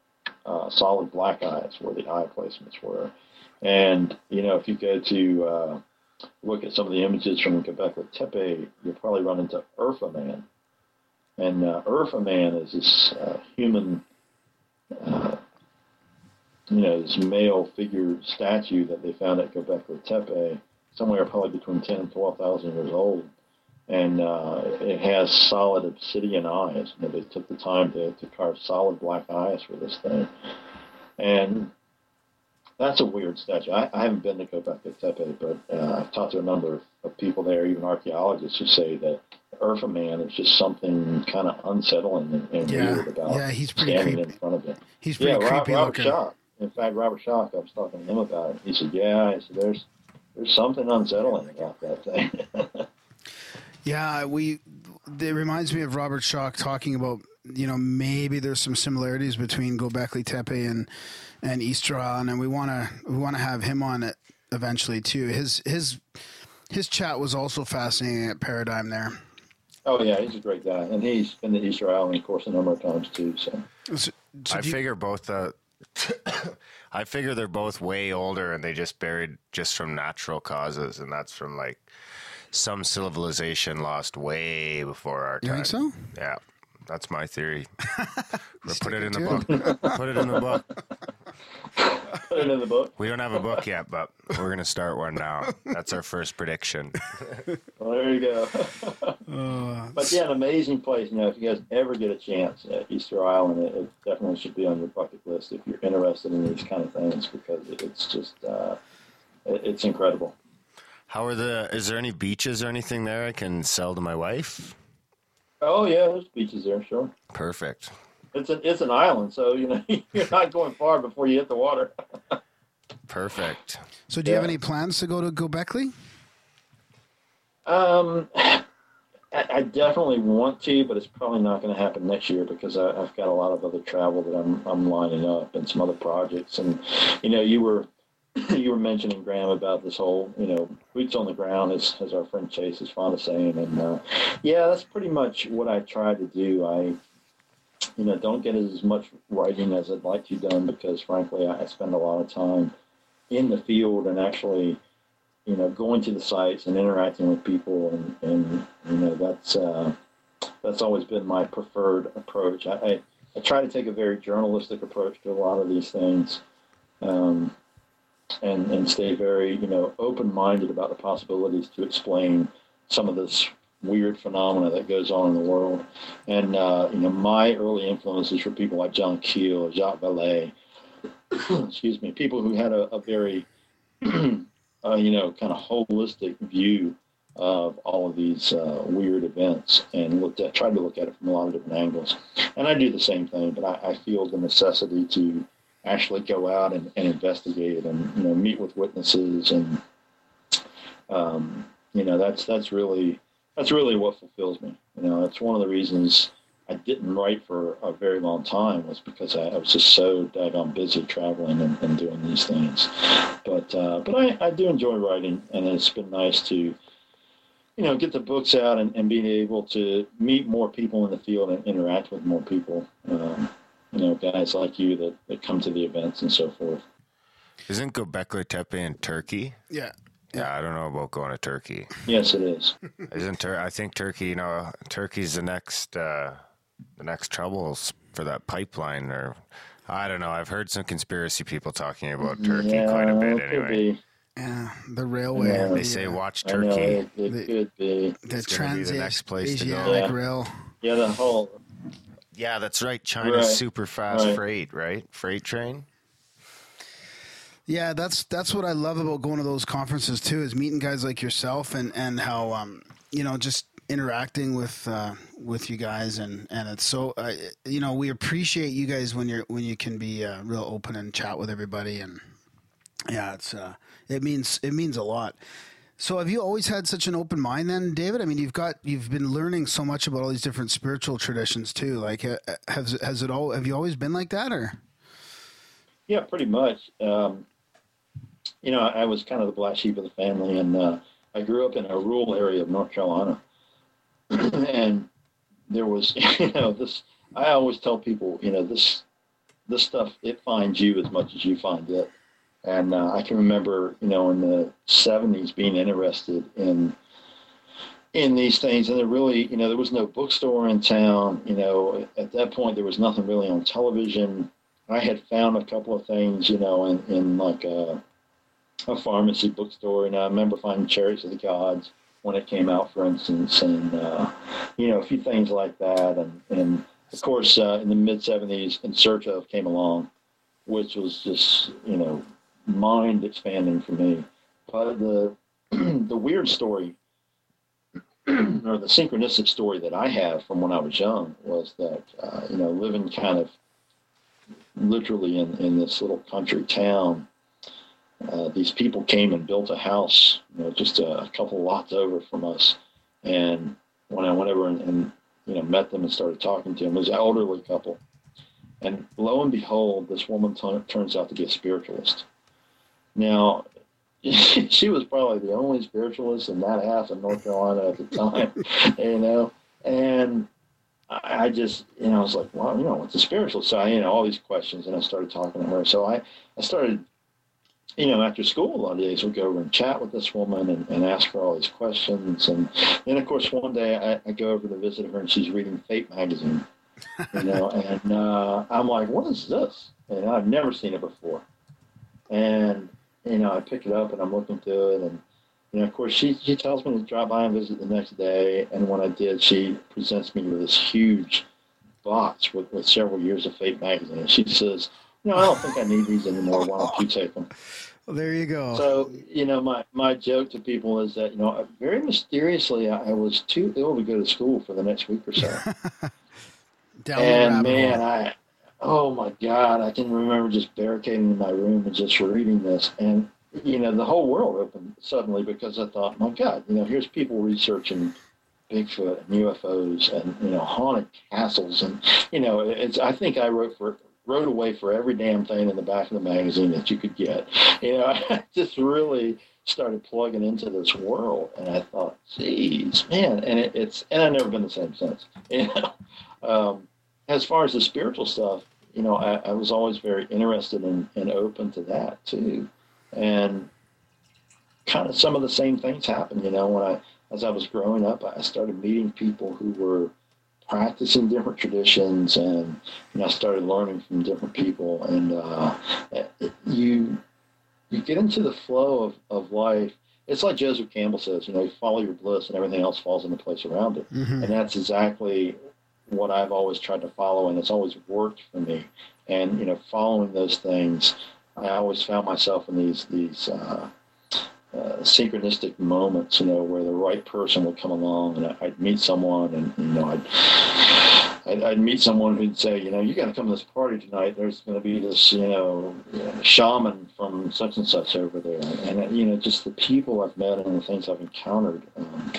uh, solid black eyes where the eye placements were. And, you know, if you go to uh, look at some of the images from Göbekli Tepe, you'll probably run into Urfa Man. And uh, Urfa Man is this uh, human, uh, you know, this male figure statue that they found at Göbekli Tepe, somewhere probably between 10 and 12,000 years old and uh, it has solid obsidian eyes. You know, they took the time to, to carve solid black eyes for this thing, and that's a weird statue. I, I haven't been to Göbekli Tepe, but uh, I've talked to a number of, of people there, even archaeologists, who say that Urfa Man is just something kind of unsettling and, and Yeah, weird about yeah, he's pretty standing creepy. in front of it. He's pretty yeah, creepy Robert looking. Schoch. In fact, Robert Schoch, I was talking to him about it. He said, "Yeah," I said, "There's there's something unsettling about that thing." Yeah, we. It reminds me of Robert Schoch talking about you know maybe there's some similarities between Gobekli Tepe and and Istra, and we want to we want to have him on it eventually too. His his his chat was also fascinating at Paradigm there. Oh yeah, he's a great guy, and he's been to Easter Island, of course, a number of times too. So So, so I you- figure both uh I figure they're both way older and they just buried just from natural causes and that's from like some civilization lost way before our you time. You think so? Yeah. That's my theory. Put it in the book. Put it in the book. put it in the book. We don't have a book yet, but we're gonna start one now. That's our first prediction. Well, there you go. Uh, but yeah, an amazing place. You know, if you guys ever get a chance at Easter Island, it, it definitely should be on your bucket list if you're interested in these kind of things because it, it's just uh, it, it's incredible. How are the is there any beaches or anything there I can sell to my wife? Oh yeah, there's beaches there, sure. Perfect. It's an it's an island, so you know you're not going far before you hit the water. Perfect. so do you have any plans to go to Gobekli? Um, I, I definitely want to, but it's probably not going to happen next year because I, I've got a lot of other travel that I'm I'm lining up and some other projects. And you know, you were you were mentioning Graham about this whole you know boots on the ground, as as our friend Chase is fond of saying. And uh, yeah, that's pretty much what I try to do. I you know don't get as much writing as I'd like to done because frankly I, spend a lot of time in the field and actually you know, going to the sites and interacting with people, and, and you know, that's uh, that's always been my preferred approach. I, I, I try to take a very journalistic approach to a lot of these things, um, and and stay very you know open-minded about the possibilities to explain some of this weird phenomena that goes on in the world. And uh, you know, my early influences were people like John Keel, Jacques Vallée, excuse me, people who had a, a very uh, you know, kind of holistic view of all of these uh, weird events and looked at, tried to look at it from a lot of different angles. And I do the same thing, but I, I feel the necessity to actually go out and, and investigate and, you know, meet with witnesses and, um, you know, that's that's really that's really what fulfills me. You know, that's one of the reasons I didn't write for a very long time was because I, I was just so daggone busy traveling and, and doing these things. But uh, but I, I do enjoy writing, and it's been nice to you know get the books out and, and being able to meet more people in the field and interact with more people. Um, you know, guys like you that, that come to the events and so forth. Isn't Göbekli Tepe in Turkey? Yeah. Yeah, I don't know about going to Turkey. Yes, it is. Isn't Tur- I think Turkey? You know, Turkey's the next uh, the next troubles for that pipeline, or I don't know. I've heard some conspiracy people talking about Turkey yeah, quite a bit. it could Anyway, be. Yeah, the railway. Yeah. they the, say uh, watch I know Turkey. it, it The- could be. the It's gonna be the Trans next place to go. Yeah. Rail. Yeah, the whole Yeah, that's right. China's Right. super fast Right. freight, right? Freight train. Yeah, that's that's what I love about going to those conferences too, is meeting guys like yourself and and how um you know just interacting with uh, with you guys and and it's so uh, you know we appreciate you guys when you're when you can be uh, real open and chat with everybody and yeah it's uh it means it means a lot. So have you always had such an open mind then, David? I mean, you've got you've been learning so much about all these different spiritual traditions too. Like, uh, has has it all? Have you always been like that, or? Yeah, pretty much. Um, you know, I was kind of the black sheep of the family, and uh, I grew up in a rural area of North Carolina, and there was, you know, this. I always tell people, you know, this this stuff it finds you as much as you find it. And uh, I can remember, you know, in the '70s being interested in in these things, and there really, you know, there was no bookstore in town. You know, at that point, there was nothing really on television. I had found a couple of things, you know, in, in like a, a pharmacy bookstore, and I remember finding Chariots of the Gods when it came out, for instance, and uh, you know, a few things like that, and and of course, uh, in the mid '70s, In Search of came along, which was just you know mind expanding for me. But the the weird story or the synchronistic story that I have from when I was young was that uh, you know living kind of literally in, in this little country town. Uh, these people came and built a house, you know, just a, a couple lots over from us. And when I went over and, and you know met them and started talking to them, it was an elderly couple. And lo and behold, this woman t- turns out to be a spiritualist. Now, she was probably the only spiritualist in that half of North Carolina at the time, you know. And I just, you know, I was like, well, you know, what's a spiritual side? You know, all these questions, and I started talking to her. So I, I started, you know, after school a lot of days, we'd go over and chat with this woman and, and ask her all these questions. And then, of course, one day I, I go over to visit her, and she's reading Fate magazine, you know, and uh, I'm like, what is this? And I've never seen it before. And you know, I pick it up and I'm looking through it, and you know, of course, she she tells me to drop by and visit the next day. And when I did, she presents me with this huge box with, with several years of Fate magazine. And she says, "You know, I don't think I need these anymore. Why don't you take them?" Well, there you go. So, you know, my, my joke to people is that, you know, very mysteriously, I, I was too ill to go to school for the next week or so. And man, hole. I, oh my God, I can remember just barricading in my room and just reading this. And, you know, the whole world opened suddenly because I thought, my God, you know, here's people researching Bigfoot and UFOs and, you know, haunted castles. And, you know, it's, I think I wrote for, wrote away for every damn thing in the back of the magazine that you could get. You know, I just really started plugging into this world, and I thought, geez, man, and it, it's and I've never been the same since. You know, um, as far as the spiritual stuff, you know, I, I was always very interested in and open to that too, and kind of some of the same things happened. You know, when I as I was growing up, I started meeting people who were practicing different traditions and you know, I started learning from different people and uh, you you get into the flow of, of life. It's like Joseph Campbell says, you know, you follow your bliss and everything else falls into place around it. Mhm. And that's exactly what I've always tried to follow and it's always worked for me. And, you know, following those things, I always found myself in these, these, uh, uh, synchronistic moments, you know, where the right person would come along and I'd meet someone and, you know, I'd, I'd, I'd meet someone who'd say, you know, you got to come to this party tonight. There's going to be this, you know, shaman from such and such over there, and you know, just the people I've met and the things I've encountered. Um,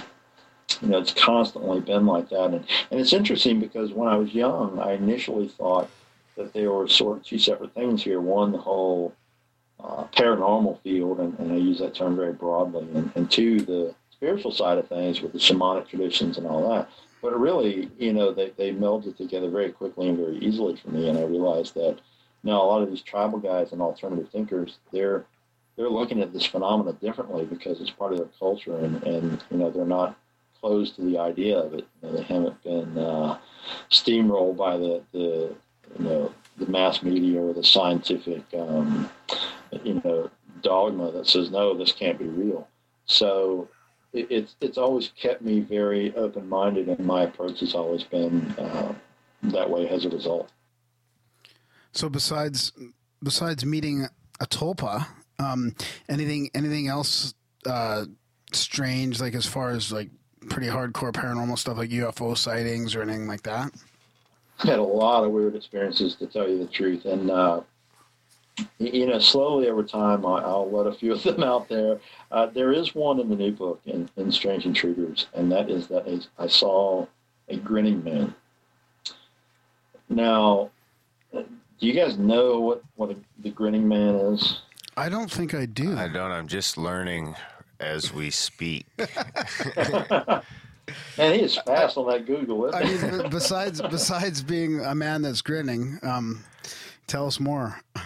you know, it's constantly been like that, and and it's interesting because when I was young, I initially thought that there were sort of two separate things here. One, the whole uh, paranormal field, and, and I use that term very broadly, and, and two, the spiritual side of things with the shamanic traditions and all that. But really, you know, they, they melded together very quickly and very easily for me, and I realized that now a lot of these tribal guys and alternative thinkers, they're they're looking at this phenomena differently because it's part of their culture, and, and you know, they're not closed to the idea of it. You know, they haven't been uh, steamrolled by the, the you know the mass media or the scientific um, you know dogma that says no, this can't be real. So it, it's it's always kept me very open minded, and my approach has always been uh, that way as a result. So besides besides meeting a tulpa, um, anything anything else uh, strange like as far as like pretty hardcore paranormal stuff like UFO sightings or anything like that? I've had a lot of weird experiences to tell you the truth, and uh, you know, slowly over time, I, will let a few of them out there. Uh, there is one in the new book in, in Strange Intruders, and that is that I saw a grinning man. Now, do you guys know what what a, the grinning man is? I don't think I do. I don't. I'm just learning as we speak. And he is fast on that Google. I mean, besides besides being a man that's grinning, um, tell us more.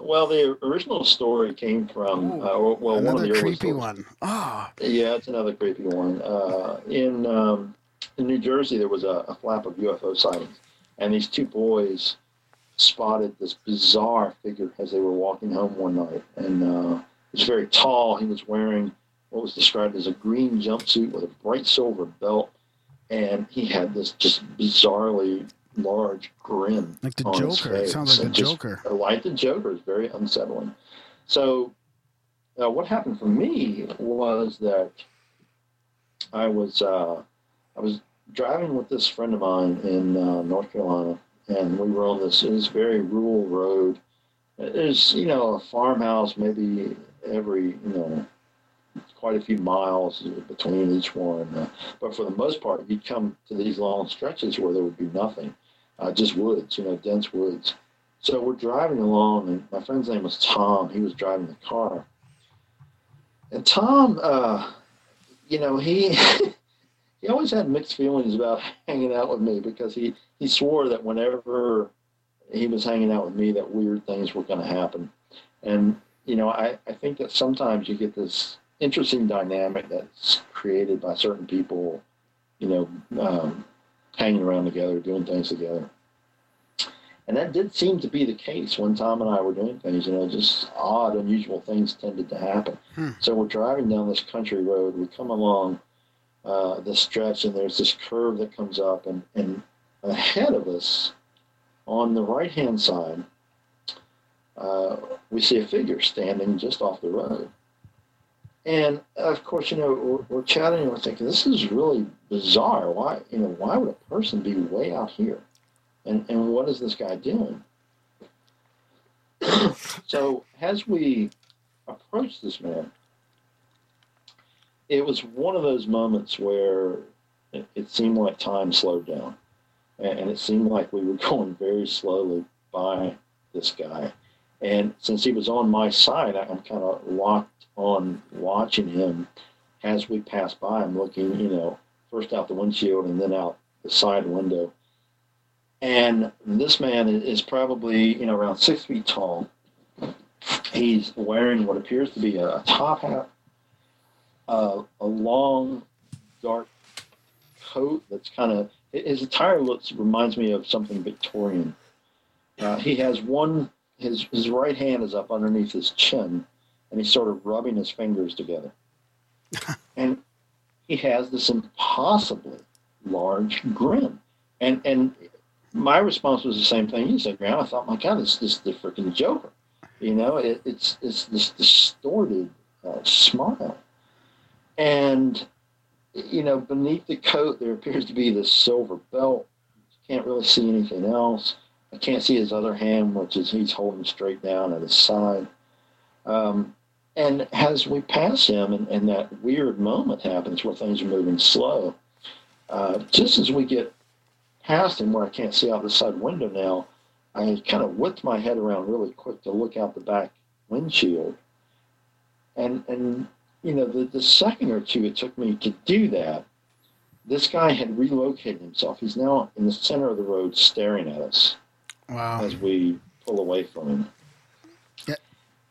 Well, the original story came from Ooh, uh, well, another one of the creepy one. Ah, oh. yeah, it's another creepy one. Uh, in um, in New Jersey, there was a, a flap of UFO sightings, and these two boys spotted this bizarre figure as they were walking home one night, and uh, he was very tall. He was wearing what was described as a green jumpsuit with a bright silver belt, and he had this just bizarrely large grin. Like the Joker. It sounds like the Joker. Like the Joker is very unsettling. So, uh, what happened for me was that I was uh, I was driving with this friend of mine in uh, North Carolina, and we were on this this very rural road. There's you know a farmhouse maybe every you know quite a few miles between each one. Uh, but for the most part, you'd come to these long stretches where there would be nothing, uh, just woods, you know, dense woods. So we're driving along, and my friend's name was Tom. He was driving the car. And Tom, uh, you know, he he always had mixed feelings about hanging out with me because he, he swore that whenever he was hanging out with me, that weird things were going to happen. And, you know, I, I think that sometimes you get this interesting dynamic that's created by certain people, you know, um, hanging around together, doing things together. And that did seem to be the case when Tom and I were doing things. You know, just odd, unusual things tended to happen. Hmm. So we're driving down this country road. We come along uh, this stretch, and there's this curve that comes up, and, and ahead of us, on the right hand side, uh, we see a figure standing just off the road. And of course, you know, we're, we're chatting and we're thinking, this is really bizarre. Why, you know, why would a person be way out here? And, and what is this guy doing? so as we approached this man, it was one of those moments where it, it seemed like time slowed down. And, and it seemed like we were going very slowly by this guy. And since he was on my side, I'm kind of locked on watching him as we pass by. I'm looking, you know, first out the windshield and then out the side window. And this man is probably, you know, around six feet tall. He's wearing what appears to be a top hat, uh, a long, dark coat that's kind of his attire looks reminds me of something Victorian. Uh, he has one his his right hand is up underneath his chin, and he's sort of rubbing his fingers together. and he has this impossibly large grin. And and my response was the same thing you said, Graham. I thought, my God, it's this the freaking Joker. You know, it, it's it's this distorted uh, smile. And you know, beneath the coat there appears to be this silver belt You Can't really see anything else. I can't see his other hand, which is he's holding straight down at his side. Um, and as we pass him, and, and that weird moment happens where things are moving slow, uh, just as we get past him, where I can't see out the side window now, I kind of whipped my head around really quick to look out the back windshield. And, and you know, the, the second or two it took me to do that, this guy had relocated himself. He's now in the center of the road staring at us Wow. as we pull away from him. Yeah.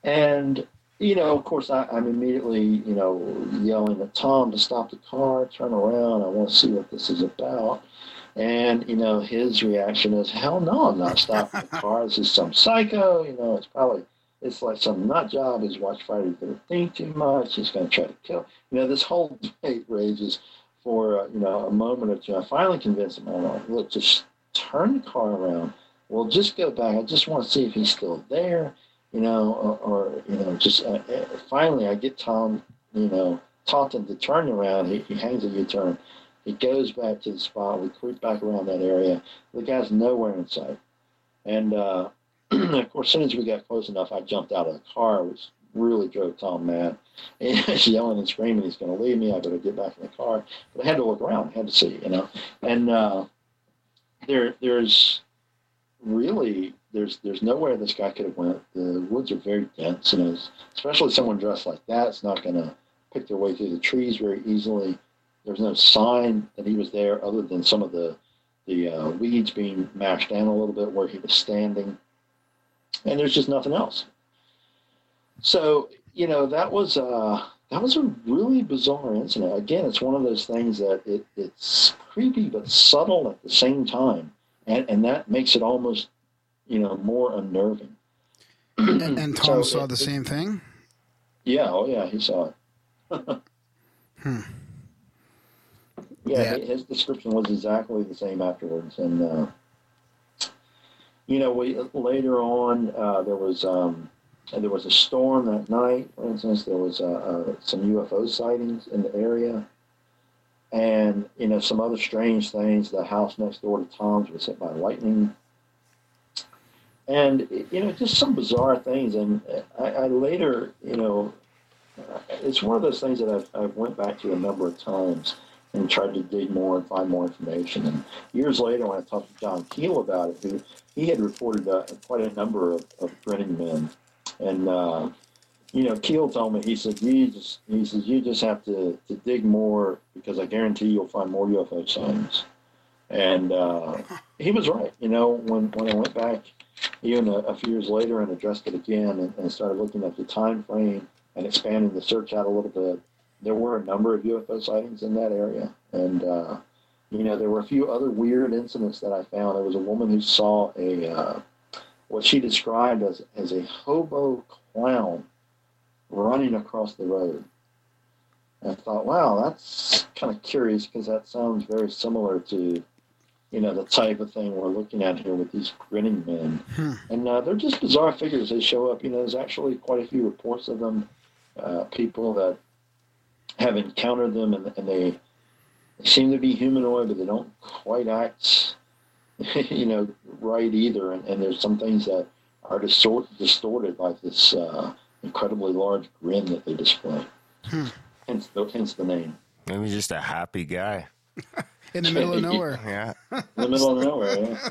And, you know, of course, I, I'm immediately, you know, yelling at Tom to stop the car, turn around. I want to see what this is about. And, you know, his reaction is, hell no, I'm not stopping the car. This is some psycho. You know, it's probably, it's like some nut job. He's watched Friday the 13th too much. He's going to try to kill. You know, this whole debate rages for, uh, you know, a moment or two. I finally convinced him, I'm like, look, just turn the car around well, just go back. I just want to see if he's still there, you know, or, or you know, just uh, uh, finally I get Tom, you know, Taunton to turn around. He, he hangs a U-turn. He goes back to the spot. We creep back around that area. The guy's nowhere in sight. And uh, of course, as soon as we got close enough, I jumped out of the car, which really drove Tom mad. And he's yelling and screaming, he's going to leave me. I better get back in the car. But I had to look around. I had to see, you know. And uh, there, there's really there's there's nowhere this guy could have went. The woods are very dense, and especially someone dressed like that. It's not going to pick their way through the trees very easily. There's no sign that he was there other than some of the the uh, weeds being mashed down a little bit where he was standing, and there's just nothing else. So you know that was uh, that was a really bizarre incident. Again, it's one of those things that it, it's creepy but subtle at the same time and and that makes it almost you know more unnerving. And, and Tom So saw it- the same thing. Yeah, oh yeah, he saw it. Hmm. Yeah, Yeah. his description was exactly the same afterwards, and uh, you know, we later on uh, there was um, there was a storm that night. For instance, there was uh, uh, some UFO sightings in the area, and you know some other strange things. The house next door to Tom's was hit by lightning, and you know just some bizarre things. And I, I later, you know, it's one of those things that I've, I've went back to a number of times and tried to dig more and find more information. And years later, when I talked to John Keel about it, he, he had reported uh, quite a number of, of grinning men. And, uh, you know, Keel told me, he said, you just, he says, you just have to, to dig more because I guarantee you'll find more UFO sightings. And uh, he was right. You know, when, when I went back even a, a few years later and addressed it again and, and started looking at the time frame and expanding the search out a little bit, there were a number of UFO sightings in that area. And, uh, you know, there were a few other weird incidents that I found. There was a woman who saw a, uh, what she described as, as a hobo clown running across the road. And I thought, wow, that's kind of curious because that sounds very similar to, you know, the type of thing we're looking at here with these grinning men. Hmm. And uh, they're just bizarre figures. They show up. You know, there's actually quite a few reports of them, uh, people that have encountered them, and, and they, they seem to be humanoid, but they don't quite act, you know, right either. And, and there's some things that are distort, distorted, like this uh, incredibly large grin that they display. Hmm. Hence, the, hence the name. Maybe just a happy guy. In the middle of nowhere. Yeah. In the middle of nowhere. Yeah.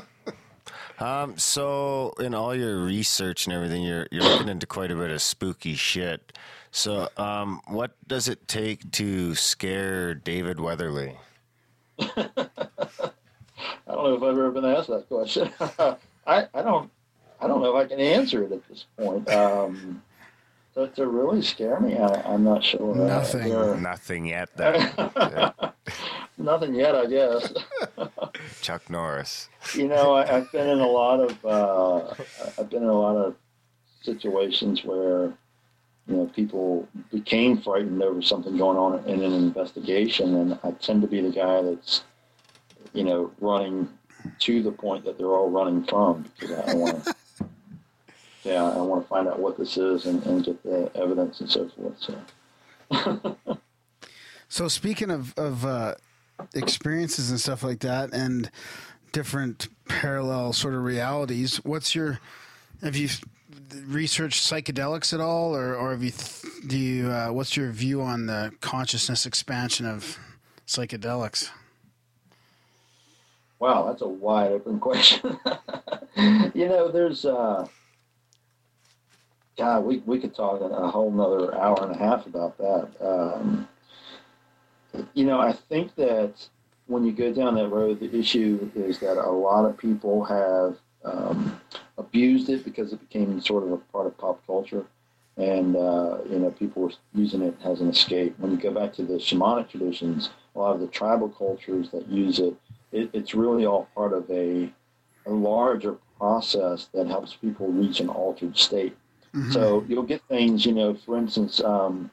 Um, so in all your research and everything, you're you're looking into quite a bit of spooky shit. So, um, what does it take to scare David Weatherly? I don't know if I've ever been asked that question. I, I don't I don't know if I can answer it at this point. Um, to, to really scare me, I, I'm not sure. Uh, Nothing. there- Nothing yet. Then. Nothing yet, I guess. Chuck Norris. you know, I, I've been in a lot of uh, I've been in a lot of situations where you know people became frightened over something going on in an investigation, and I tend to be the guy that's you know running to the point that they're all running from because I want to. Yeah, I want to find out what this is and, and get the evidence and so forth. So, So speaking of of uh, experiences and stuff like that, and different parallel sort of realities. What's your have you researched psychedelics at all, or or have you do you uh, what's your view on the consciousness expansion of psychedelics? Wow, that's a wide open question. you know, there's uh God, we, we could talk a whole nother hour and a half about that. Um, you know, I think that when you go down that road, the issue is that a lot of people have um, abused it because it became sort of a part of pop culture. And, uh, you know, people were using it as an escape. When you go back to the shamanic traditions, a lot of the tribal cultures that use it, it it's really all part of a, a larger process that helps people reach an altered state. Mhm. So you'll get things, you know, for instance, um,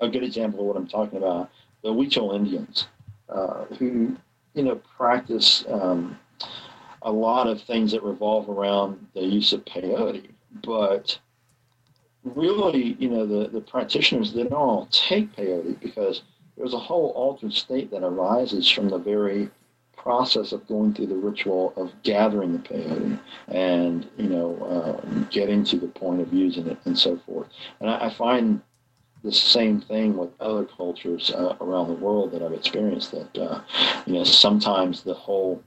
a good example of what I'm talking about, the Huichol Indians, uh, who, you know, practice um, a lot of things that revolve around the use of peyote. But really, you know, the, the practitioners, they don't all take peyote because there's a whole altered state that arises from the very process of going through the ritual of gathering the peyote and you know uh, getting to the point of using it and so forth. And I, I find the same thing with other cultures uh, around the world that I've experienced. That uh, you know sometimes the whole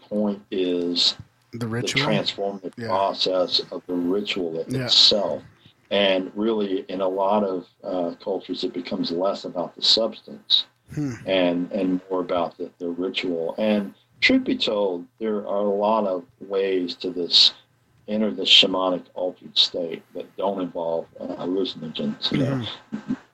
point is The ritual, the transformative Yeah. process of the ritual Yeah. itself. And really, in a lot of uh, cultures, it becomes less about the substance Hmm. and and more about the, the ritual. And truth be told, there are a lot of ways to this enter the shamanic altered state that don't involve uh, hallucinogens. Mhm.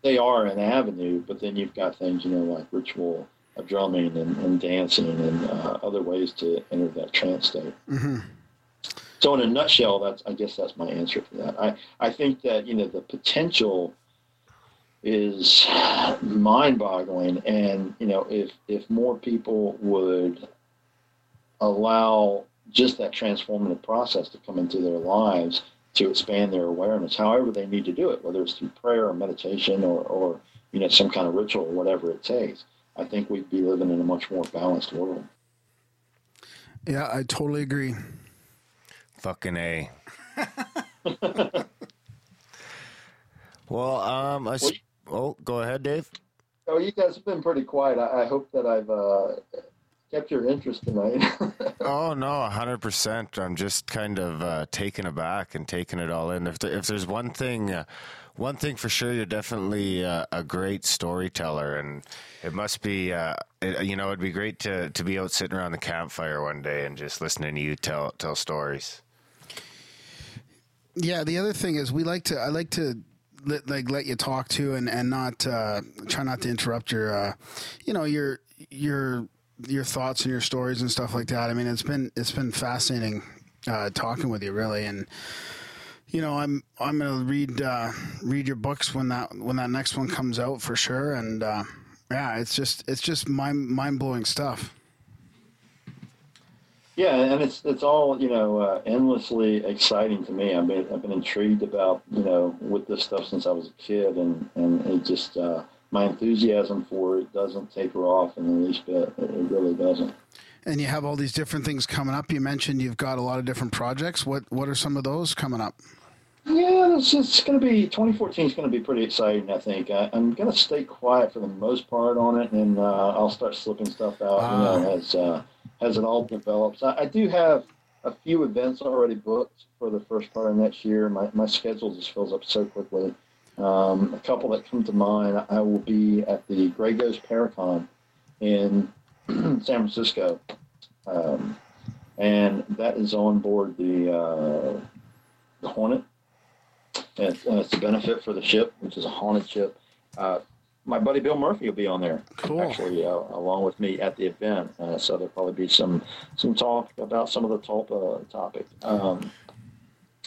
they are an avenue, but then you've got things, you know, like ritual uh, drumming and, and dancing and uh, other ways to enter that trance state. Mhm. So, in a nutshell, that's I guess that's my answer for that. I I think that you know the potential is mind-boggling, and you know if if more people would allow just that transformative process to come into their lives to expand their awareness, however they need to do it, whether it's through prayer or meditation or or you know some kind of ritual or whatever it takes. I think we'd be living in a much more balanced world. Yeah, I totally agree. Fucking A. well, um, I s- oh, go ahead, Dave. Oh, you guys have been pretty quiet. I, I hope that I've uh, kept your interest tonight. Oh no, hundred percent. I'm just kind of uh, taken aback and taking it all in. If there, if there's one thing, uh, one thing for sure, you're definitely uh, a great storyteller, and it must be, uh, it, you know, it'd be great to to be out sitting around the campfire one day and just listening to you tell tell stories. Yeah, the other thing is we like to. I like to let, like let you talk to and and not uh, try not to interrupt your, uh, you know, your your your thoughts and your stories and stuff like that. I mean, it's been it's been fascinating uh, talking with you, really, and you know, I'm I'm gonna read uh, read your books when that when that next one comes out for sure, and uh, yeah, it's just it's just mind mind blowing stuff. Yeah, and it's it's all you know uh, endlessly exciting to me. I've been I've been intrigued about you know with this stuff since I was a kid, and and it just uh, my enthusiasm for it doesn't taper off in the least bit. It, it really doesn't. And you have all these different things coming up. You mentioned you've got a lot of different projects. What what are some of those coming up? Yeah, it's, it's going to be 2014 is going to be pretty exciting. I think I, I'm going to stay quiet for the most part on it, and uh, I'll start slipping stuff out. You know, as uh, as it all develops. I, I do have a few events already booked for the first part of next year. My my schedule just fills up so quickly. Um, a couple that come to mind. I will be at the Grey Ghost Paracon in San Francisco, um, and that is on board the uh, the Hornet. And it's, and it's a benefit for the ship, which is a haunted ship. Uh, my buddy Bill Murphy will be on there Cool. actually, uh, along with me at the event. Uh, so there'll probably be some some talk about some of the Tulpa topic. Um,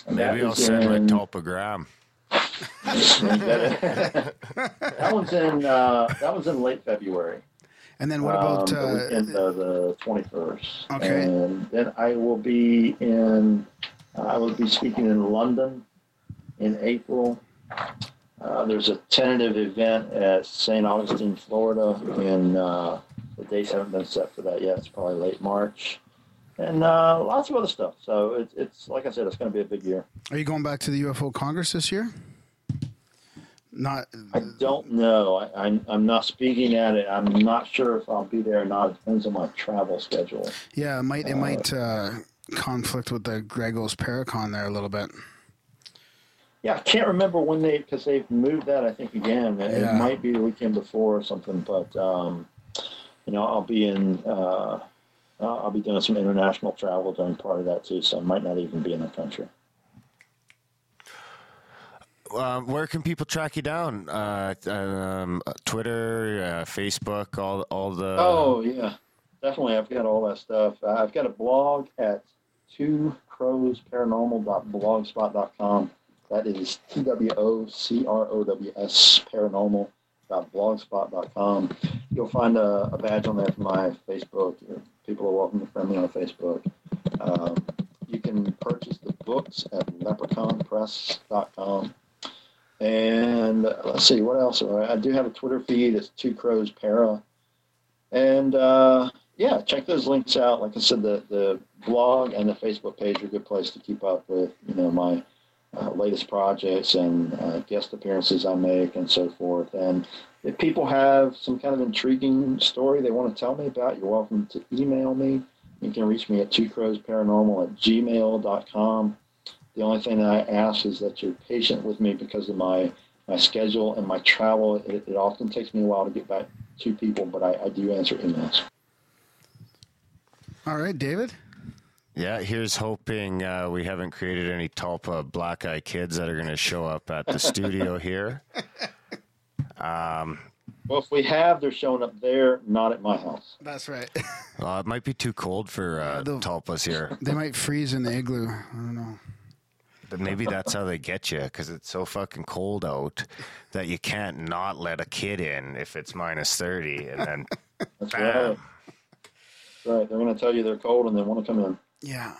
Maybe I'll is send my in- tulpagram. that, that one's in uh, that one's in late February. And then what about um, the uh, weekend of the twenty first? Okay. And then I will be in. I will be speaking in London in April. Uh, there's a tentative event at St. Augustine, Florida, and uh, the dates haven't been set for that yet. It's probably late March. and uh, lots of other stuff. So it's it's like I said, it's going to be a big year. Are you going back to the UFO Congress this year? Not. I don't know. I, I'm I'm not speaking at it. I'm not sure if I'll be there or not. It depends on my travel schedule. Yeah, it might. It might uh, conflict with the Grey Ghost Paracon there a little bit. Yeah, I can't remember when they because they've moved that. I think again. It, Yeah. it might be the weekend before or something. But um, you know, I'll be in. Uh, I'll be doing some international travel during part of that too. So I might not even be in the country. Uh, where can people track you down? Uh, um, Twitter, uh, Facebook, all all the. Oh yeah, definitely. I've got all that stuff. Uh, I've got a blog at two crowsparanormal.blogspot.com. That is T W O C R O W S paranormal.blogspot.com. You'll find a, a badge on there for my Facebook. People are welcome to friend me on Facebook. Um, you can purchase the books at leprechaunpress.com. And uh, let's see, what else? I do have a Twitter feed. It's Two Crows Para. And uh, yeah, check those links out. Like I said, the, the blog and the Facebook page are a good place to keep up with, you know, my uh, latest projects and uh, guest appearances I make and so forth. And if people have some kind of intriguing story they want to tell me about, you're welcome to email me. You can reach me at twocrowsparanormal at gmail.com. The only thing that I ask is that you're patient with me because of my, my schedule and my travel. It, it often takes me a while to get back to people, but I, I do answer emails. All right, David. Yeah, here's hoping uh, we haven't created any Tulpa black eye kids that are going to show up at the studio here. Um, Well, if we have, they're showing up there, not at my house. That's right. well, it might be too cold for uh, The- Tulpas here. they might freeze in the igloo. I don't know. But maybe that's how they get you because it's so fucking cold out that you can't not let a kid in if it's minus 30. And then, That's Bam. right. That's right. They're going to tell you they're cold and they want to come in. Yeah.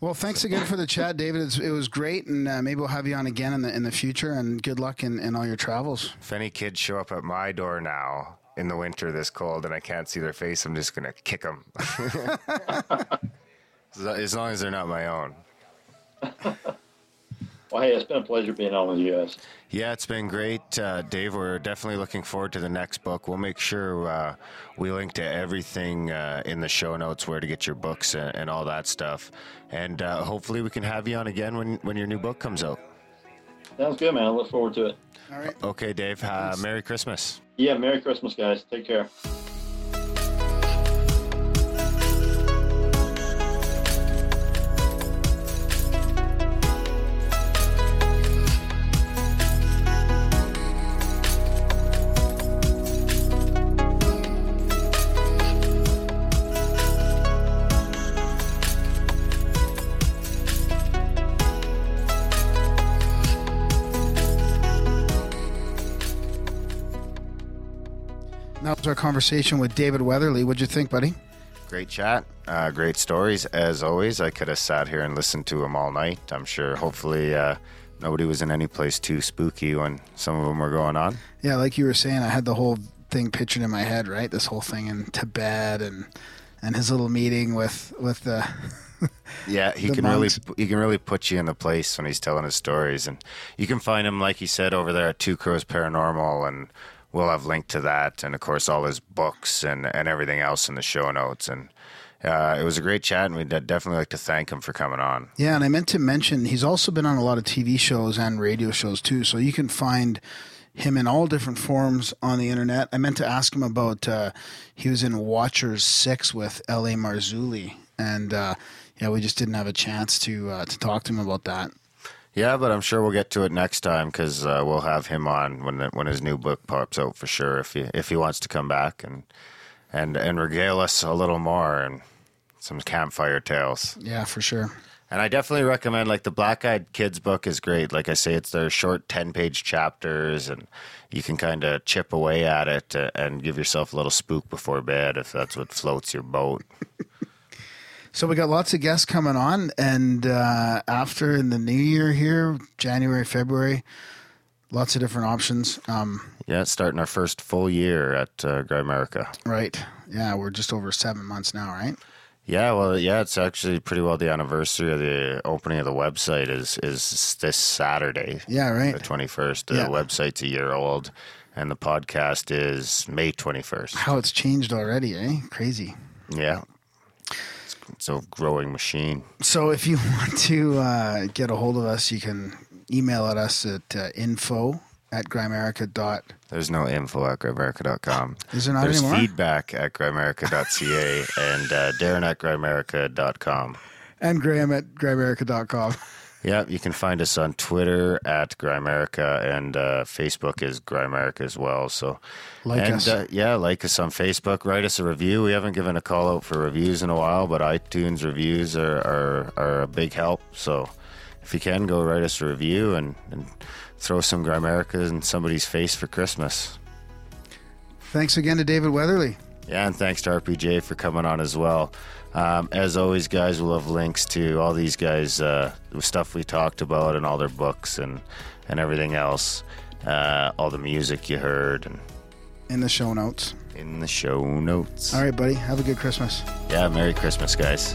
Well, thanks again for the chat, David. It's, it was great, and uh, maybe we'll have you on again in the in the future. And good luck in, in all your travels. if any kids show up at my door now in the winter this cold and I can't see their face, I'm just to kick them. as long as they're not my own. Well, hey, it's been a pleasure being on with you guys. Yeah, it's been great, uh, Dave. We're definitely looking forward to the next book. We'll make sure uh, we link to everything uh, in the show notes, where to get your books and, and all that stuff. And uh, hopefully, we can have you on again when, when your new book comes out. Sounds good, man. I look forward to it. All right. Okay, Dave. Uh, Merry Christmas. Yeah, Merry Christmas, guys. Take care. Our conversation with David Weatherly. What'd you think, buddy? Great chat. Uh, great stories, as always. I could have sat here and listened to them all night. I'm sure, hopefully, uh, nobody was in any place too spooky when some of them were going on. Yeah, like you were saying, I had the whole thing pictured in my head, right? This whole thing in Tibet and and his little meeting with with the Yeah, he The can monks. really he can really put you in the place when he's telling his stories, and you can find him like he said over there at Two Crows Paranormal, and we'll have linked to that, and of course all his books and and everything else in the show notes. And uh, it was a great chat, and we'd definitely like to thank him for coming on. Yeah, and I meant to mention he's also been on a lot of TV shows and radio shows too. So you can find him in all different forms on the internet. I meant to ask him about uh, he was in Watchers Six with L.A. Marzulli, and uh, yeah, we just didn't have a chance to uh, to talk to him about that. Yeah, but I'm sure we'll get to it next time because uh, we'll have him on when the, when his new book pops out for sure. If he if he wants to come back and and and regale us a little more and some campfire tales. Yeah, for sure. And I definitely recommend like the Black Eyed Kids book is great. Like I say, it's their short ten page chapters, and you can kind of chip away at it uh, and give yourself a little spook before bed if that's what floats your boat. So we got lots of guests coming on, and uh, after in the new year here, January, February, lots of different options. Um, Yeah, starting our first full year at uh, Grimerica. right? Yeah, we're just over seven months now, right? Yeah, well, yeah, it's actually pretty well the anniversary of the opening of the website is is this Saturday, Yeah, right. the twenty first. The Yeah. website's a year old, and the podcast is May twenty first. How it's changed already, eh? Crazy. Yeah, it's, a growing machine. So if you want to uh, get a hold of us, you can email at us at uh, info at grimerica dot. There's no info at grimerica.com. Is there not There's anymore? feedback at grimerica.ca and uh, Darren at grimerica.com. And Graham at grimerica.com. Yeah, you can find us on Twitter at Grimerica and uh, Facebook is Grimerica as well. So, Like and us. Uh, yeah, like us on Facebook. Write us a review. We haven't given a call out for reviews in a while, but iTunes reviews are are, are a big help. So, if you can, go write us a review and, and throw some Grimerica in somebody's face for Christmas. Thanks again to David Weatherly. Yeah, and thanks to RPJ for coming on as well. Um, as always, guys, we'll have links to all these guys, uh, stuff we talked about, and all their books and and everything else, uh, all the music you heard, and in the show notes. in the show notes. All right, buddy. Have a good Christmas. Yeah, Merry Christmas, guys.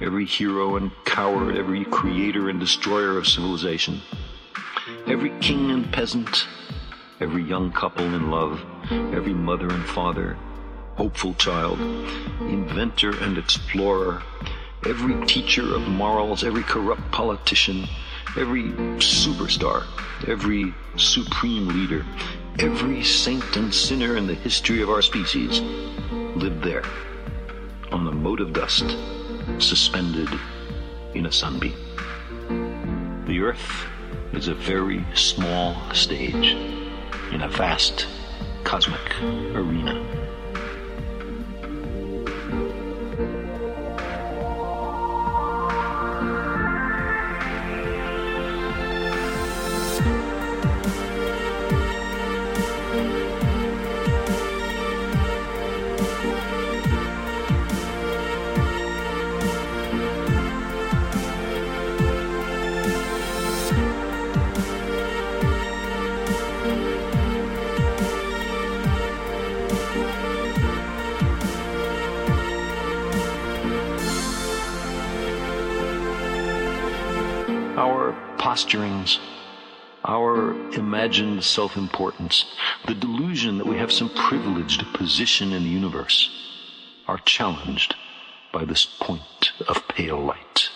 every hero and coward, every creator and destroyer of civilization, every king and peasant, every young couple in love, every mother and father, hopeful child, inventor and explorer, every teacher of morals, every corrupt politician, every superstar, every supreme leader, every saint and sinner in the history of our species. Lived there. On the mote of dust suspended in a sunbeam. The earth is a very small stage in a vast cosmic arena. Our posturings, our imagined self importance, the delusion that we have some privileged position in the universe are challenged by this point of pale light.